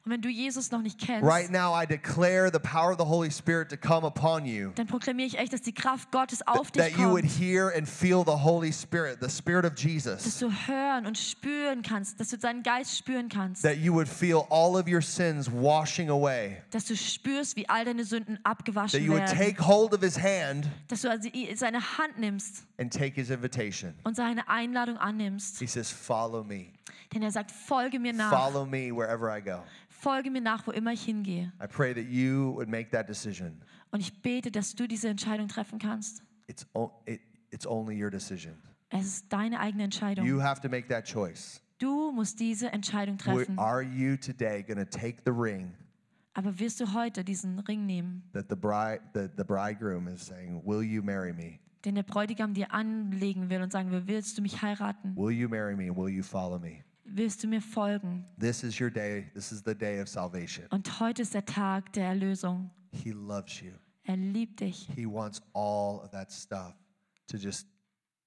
Und wenn du Jesus noch nicht kennst, right now I declare the power of the Holy Spirit to come upon you. dann proklamiere ich echt, dass die Kraft Gottes auf dich That you would kommt. hear and feel the Holy Spirit, the Spirit of Dass Jesus. du hören und spüren kannst, dass du seinen Geist spüren kannst. That you would feel all of your sins washing away. Dass du spürst, wie all deine Sünden That abgewaschen you would werden. take hold of his hand Dass du also seine Hand nimmst and take his invitation. und seine Einladung annimmst. He says, Follow me. Denn er sagt, folge mir nach. Follow me wherever I go. Folge mir nach, wo immer ich hingehe. I pray that you would make that decision. Und ich bete, dass du diese Entscheidung treffen kannst. It's, it, it's only your decision. Es ist deine eigene Entscheidung. You have to make that choice. Du musst diese Entscheidung treffen. Are you today going to take the ring Aber wirst du heute diesen Ring nehmen, that the bride, the, the bridegroom is saying, Will you marry me? den der Bräutigam dir anlegen will und sagen will, willst du mich heiraten? Will you marry me? Will you follow me? Willst du mir folgen? This is your day. This is the day of salvation. Und heute ist der Tag der Erlösung. He loves you. Er liebt dich. He wants all of that stuff to just,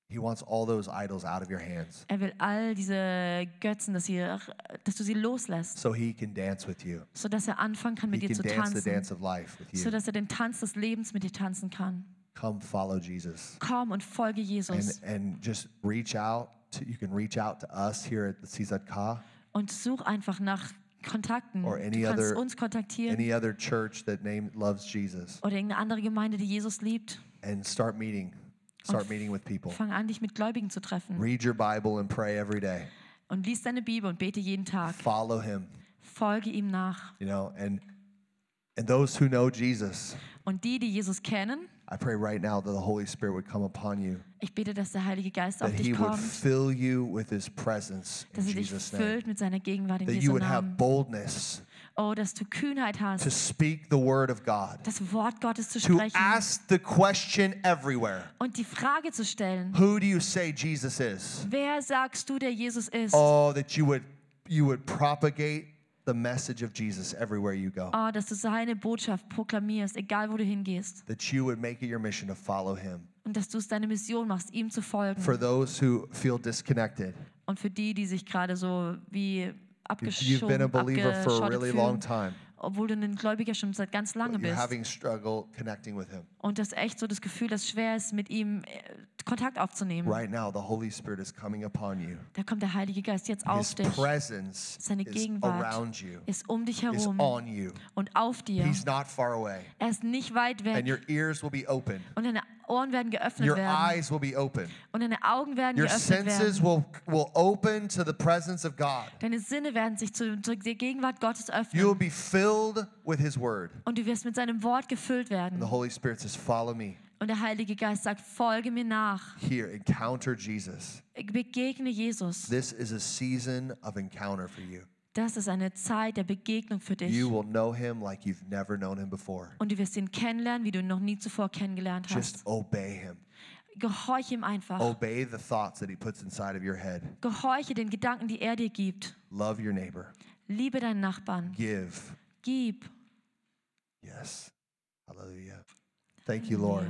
he wants all those idols out of your hands Er will all diese Götzen, dass, sie, dass du sie loslässt, so he can dance with you. sodass er anfangen kann, He mit dir can zu dance the tanzen. dance of life with you. Sodass er den Tanz des Lebens mit dir tanzen kann. Come follow Jesus. Komm und folge And, Jesus. and just reach out. To, you can reach out to us here at the CZK, Und such einfach nach Kontakten. Or any Du kannst other- uns kontaktieren any other church that name loves Jesus, oder irgendeine andere Gemeinde, die Jesus liebt. and start meeting. Start meeting with people. Fang an, dich mit Gläubigen zu treffen. Read your Bible and pray every day. Und lies deine Bibel und bete jeden Tag. Follow him. Folge ihm nach. You know, and and those who know Jesus, Und die, die Jesus kennen, I pray right now that the Holy Spirit would come upon you, ich bete, dass der Heilige Geist auf that dich He would fill you with His presence in dass er dich Jesus' name, füllt mit seiner Gegenwart in that you Jesu would have Namen. boldness Oh, dass du Kühnheit to hast, speak the word of God, das Wort Gottes zu to sprechen. ask the question everywhere: und die Frage zu stellen, Who do you say Jesus is? wer sagst du, der Jesus ist? Oh, that you would you would propagate the message of Jesus everywhere you go. Oh, dass du seine Botschaft proklamierst, egal wo du hingehst. That you would make it your mission to follow Him. Und dass du es deine Mission machst, ihm zu folgen. For those who feel disconnected, Und für die, die sich gerade so wie you've been a abgeschoben, believer for a really long time. Obwohl du ein Gläubiger schon seit ganz lange bist. Und das echt so das Gefühl, dass es schwer ist, mit ihm äh, Kontakt aufzunehmen. Right now, the Holy Spirit is coming upon you. Da kommt der Heilige Geist jetzt auf His dich, presence Seine is Gegenwart around you, ist um dich is herum und auf dir. He's not far away. Er ist nicht weit And weg your ears will be open. und deine Ohren werden geöffnet Your werden eyes will be open. und deine Augen werden Your geöffnet senses werden. will, will open to the presence of God. Deine Sinne werden sich zu, zu der Gegenwart Gottes You will öffnen be filled with His word. und du wirst mit seinem Wort gefüllt werden. The Holy Spirit says, Follow me. Und der Heilige Geist sagt, folge mir nach, Here, encounter Jesus. begegne Jesus. This is a season of encounter for you. Das ist eine Zeit der Begegnung für dich. You will know Him like you've never known Him before. Und du wirst ihn kennenlernen, wie du ihn noch nie zuvor kennengelernt Just hast. obey Him. Gehorche ihm einfach. Obey the thoughts that He puts inside of your head. Gehorche den Gedanken, die er dir gibt. Love your neighbor. Liebe deinen Nachbarn. Give. Gib. Yes. Hallelujah. Thank you, Lord.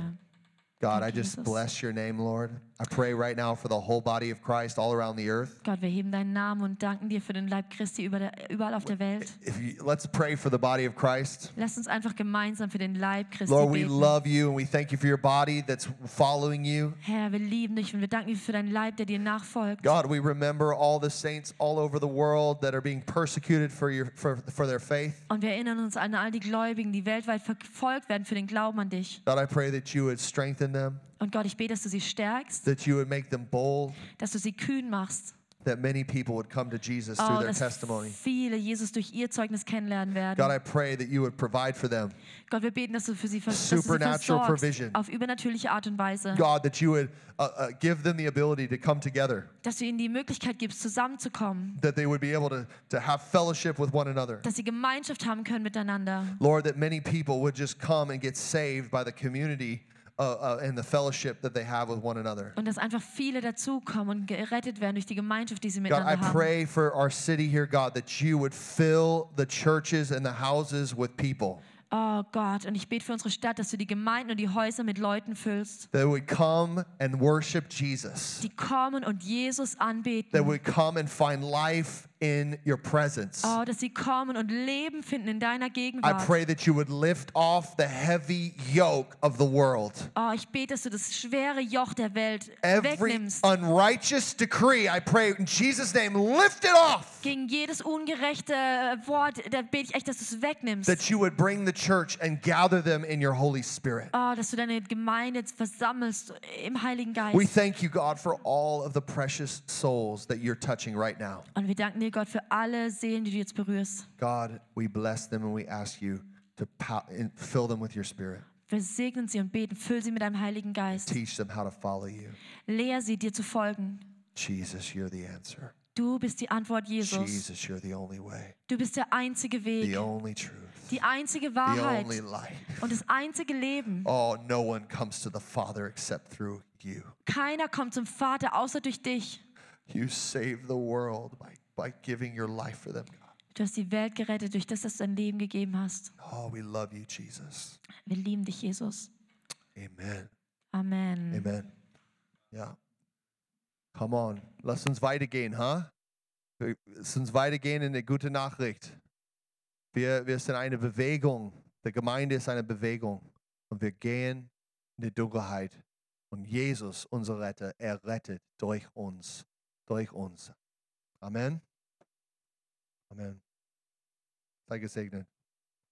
God, Thank I just Jesus. bless your name, Lord. I pray right now for the whole body of Christ all around the earth. Gott, wir heben deinen Namen und danken dir für den Leib Christi über der, überall auf der Welt. You, let's pray for the body of Christ. Lass uns einfach gemeinsam für den Leib Christi Lord, we love you and we thank you for your body that's following you. Herr, wir lieben dich und wir danken dir für deinen Leib, der dir nachfolgt. God, we remember all the saints all over the world that are being persecuted for your for, for their faith. Und wir erinnern uns an all die Gläubigen, die weltweit verfolgt werden für den Glauben an dich. God, I pray that you would strengthen them, Und Gott, ich bete, dass du sie stärkst, that you would make them bold, dass du sie kühn machst, that many people would come to Jesus through Oh, their dass testimony. viele Jesus durch ihr Zeugnis kennenlernen werden. God, I pray that you would provide for them. Gott, wir beten, dass du für sie, dass Supernatural provision. auf übernatürliche Art und Weise. God, that you would uh, uh, give them the ability to come together, Dass du ihnen die Möglichkeit gibst, zusammenzukommen. that they would be able to, to have fellowship with one another. Dass sie Gemeinschaft haben können miteinander. Lord, that many people would just come and get saved by the community uh, uh, and the fellowship that they have with one another. Und dass einfach viele dazukommen und gerettet werden durch die Gemeinschaft, die sie God, I miteinander haben. pray for our city here, God, that you would fill the churches and the houses with people. Oh Gott, und ich bete für unsere Stadt, dass du die Gemeinden und die Häuser mit Leuten füllst, That would come and worship Jesus. die kommen und Jesus That anbeten. would come and find life in your presence. Oh, dass sie kommen und Leben finden in deiner I pray that you would lift off the heavy yoke of the world. Oh, ich bete, dass du das schwere Joch der Welt Every wegnimmst. unrighteous decree, I pray in Jesus' name, lift it off. Gegen jedes ungerechte äh, Wort, da bete ich echt, dass du es wegnimmst. That you would bring the church and gather them in your Holy Spirit. Oh, dass du deine Gemeinde versammelst im Heiligen We thank you, God, for all of the precious souls that you're touching right now. Und wir danken dir, Gott, für alle Seelen, die du jetzt berührst. God, we bless them and we ask you to fill them with your spirit. Wir segnen sie und beten, füll sie mit deinem Heiligen Geist. Teach them how to follow you. Lehr sie, dir zu folgen. Jesus, you're the answer. Du bist die Antwort, Jesus. Jesus, you're the only way, Du bist der einzige the Weg, only truth, die einzige the Wahrheit only life. und das einzige Leben. Oh, no one comes to the Father except through you. Keiner kommt zum Vater außer durch dich. You save the world by, by giving your life for them, God. Du hast die Welt gerettet durch das, dass du dein Leben gegeben hast. Oh, we love you, Jesus. Wir lieben dich, Jesus. Amen. Amen. Amen. Ja. Come on. Lass uns weitergehen, ha? Huh? Lass uns weitergehen in der gute Nachricht. Wir, wir sind eine Bewegung. Die Gemeinde ist eine Bewegung. Und wir gehen in die Dunkelheit. Und Jesus, unser Retter, er rettet durch uns. Durch uns. Amen. Amen. Sei gesegnet.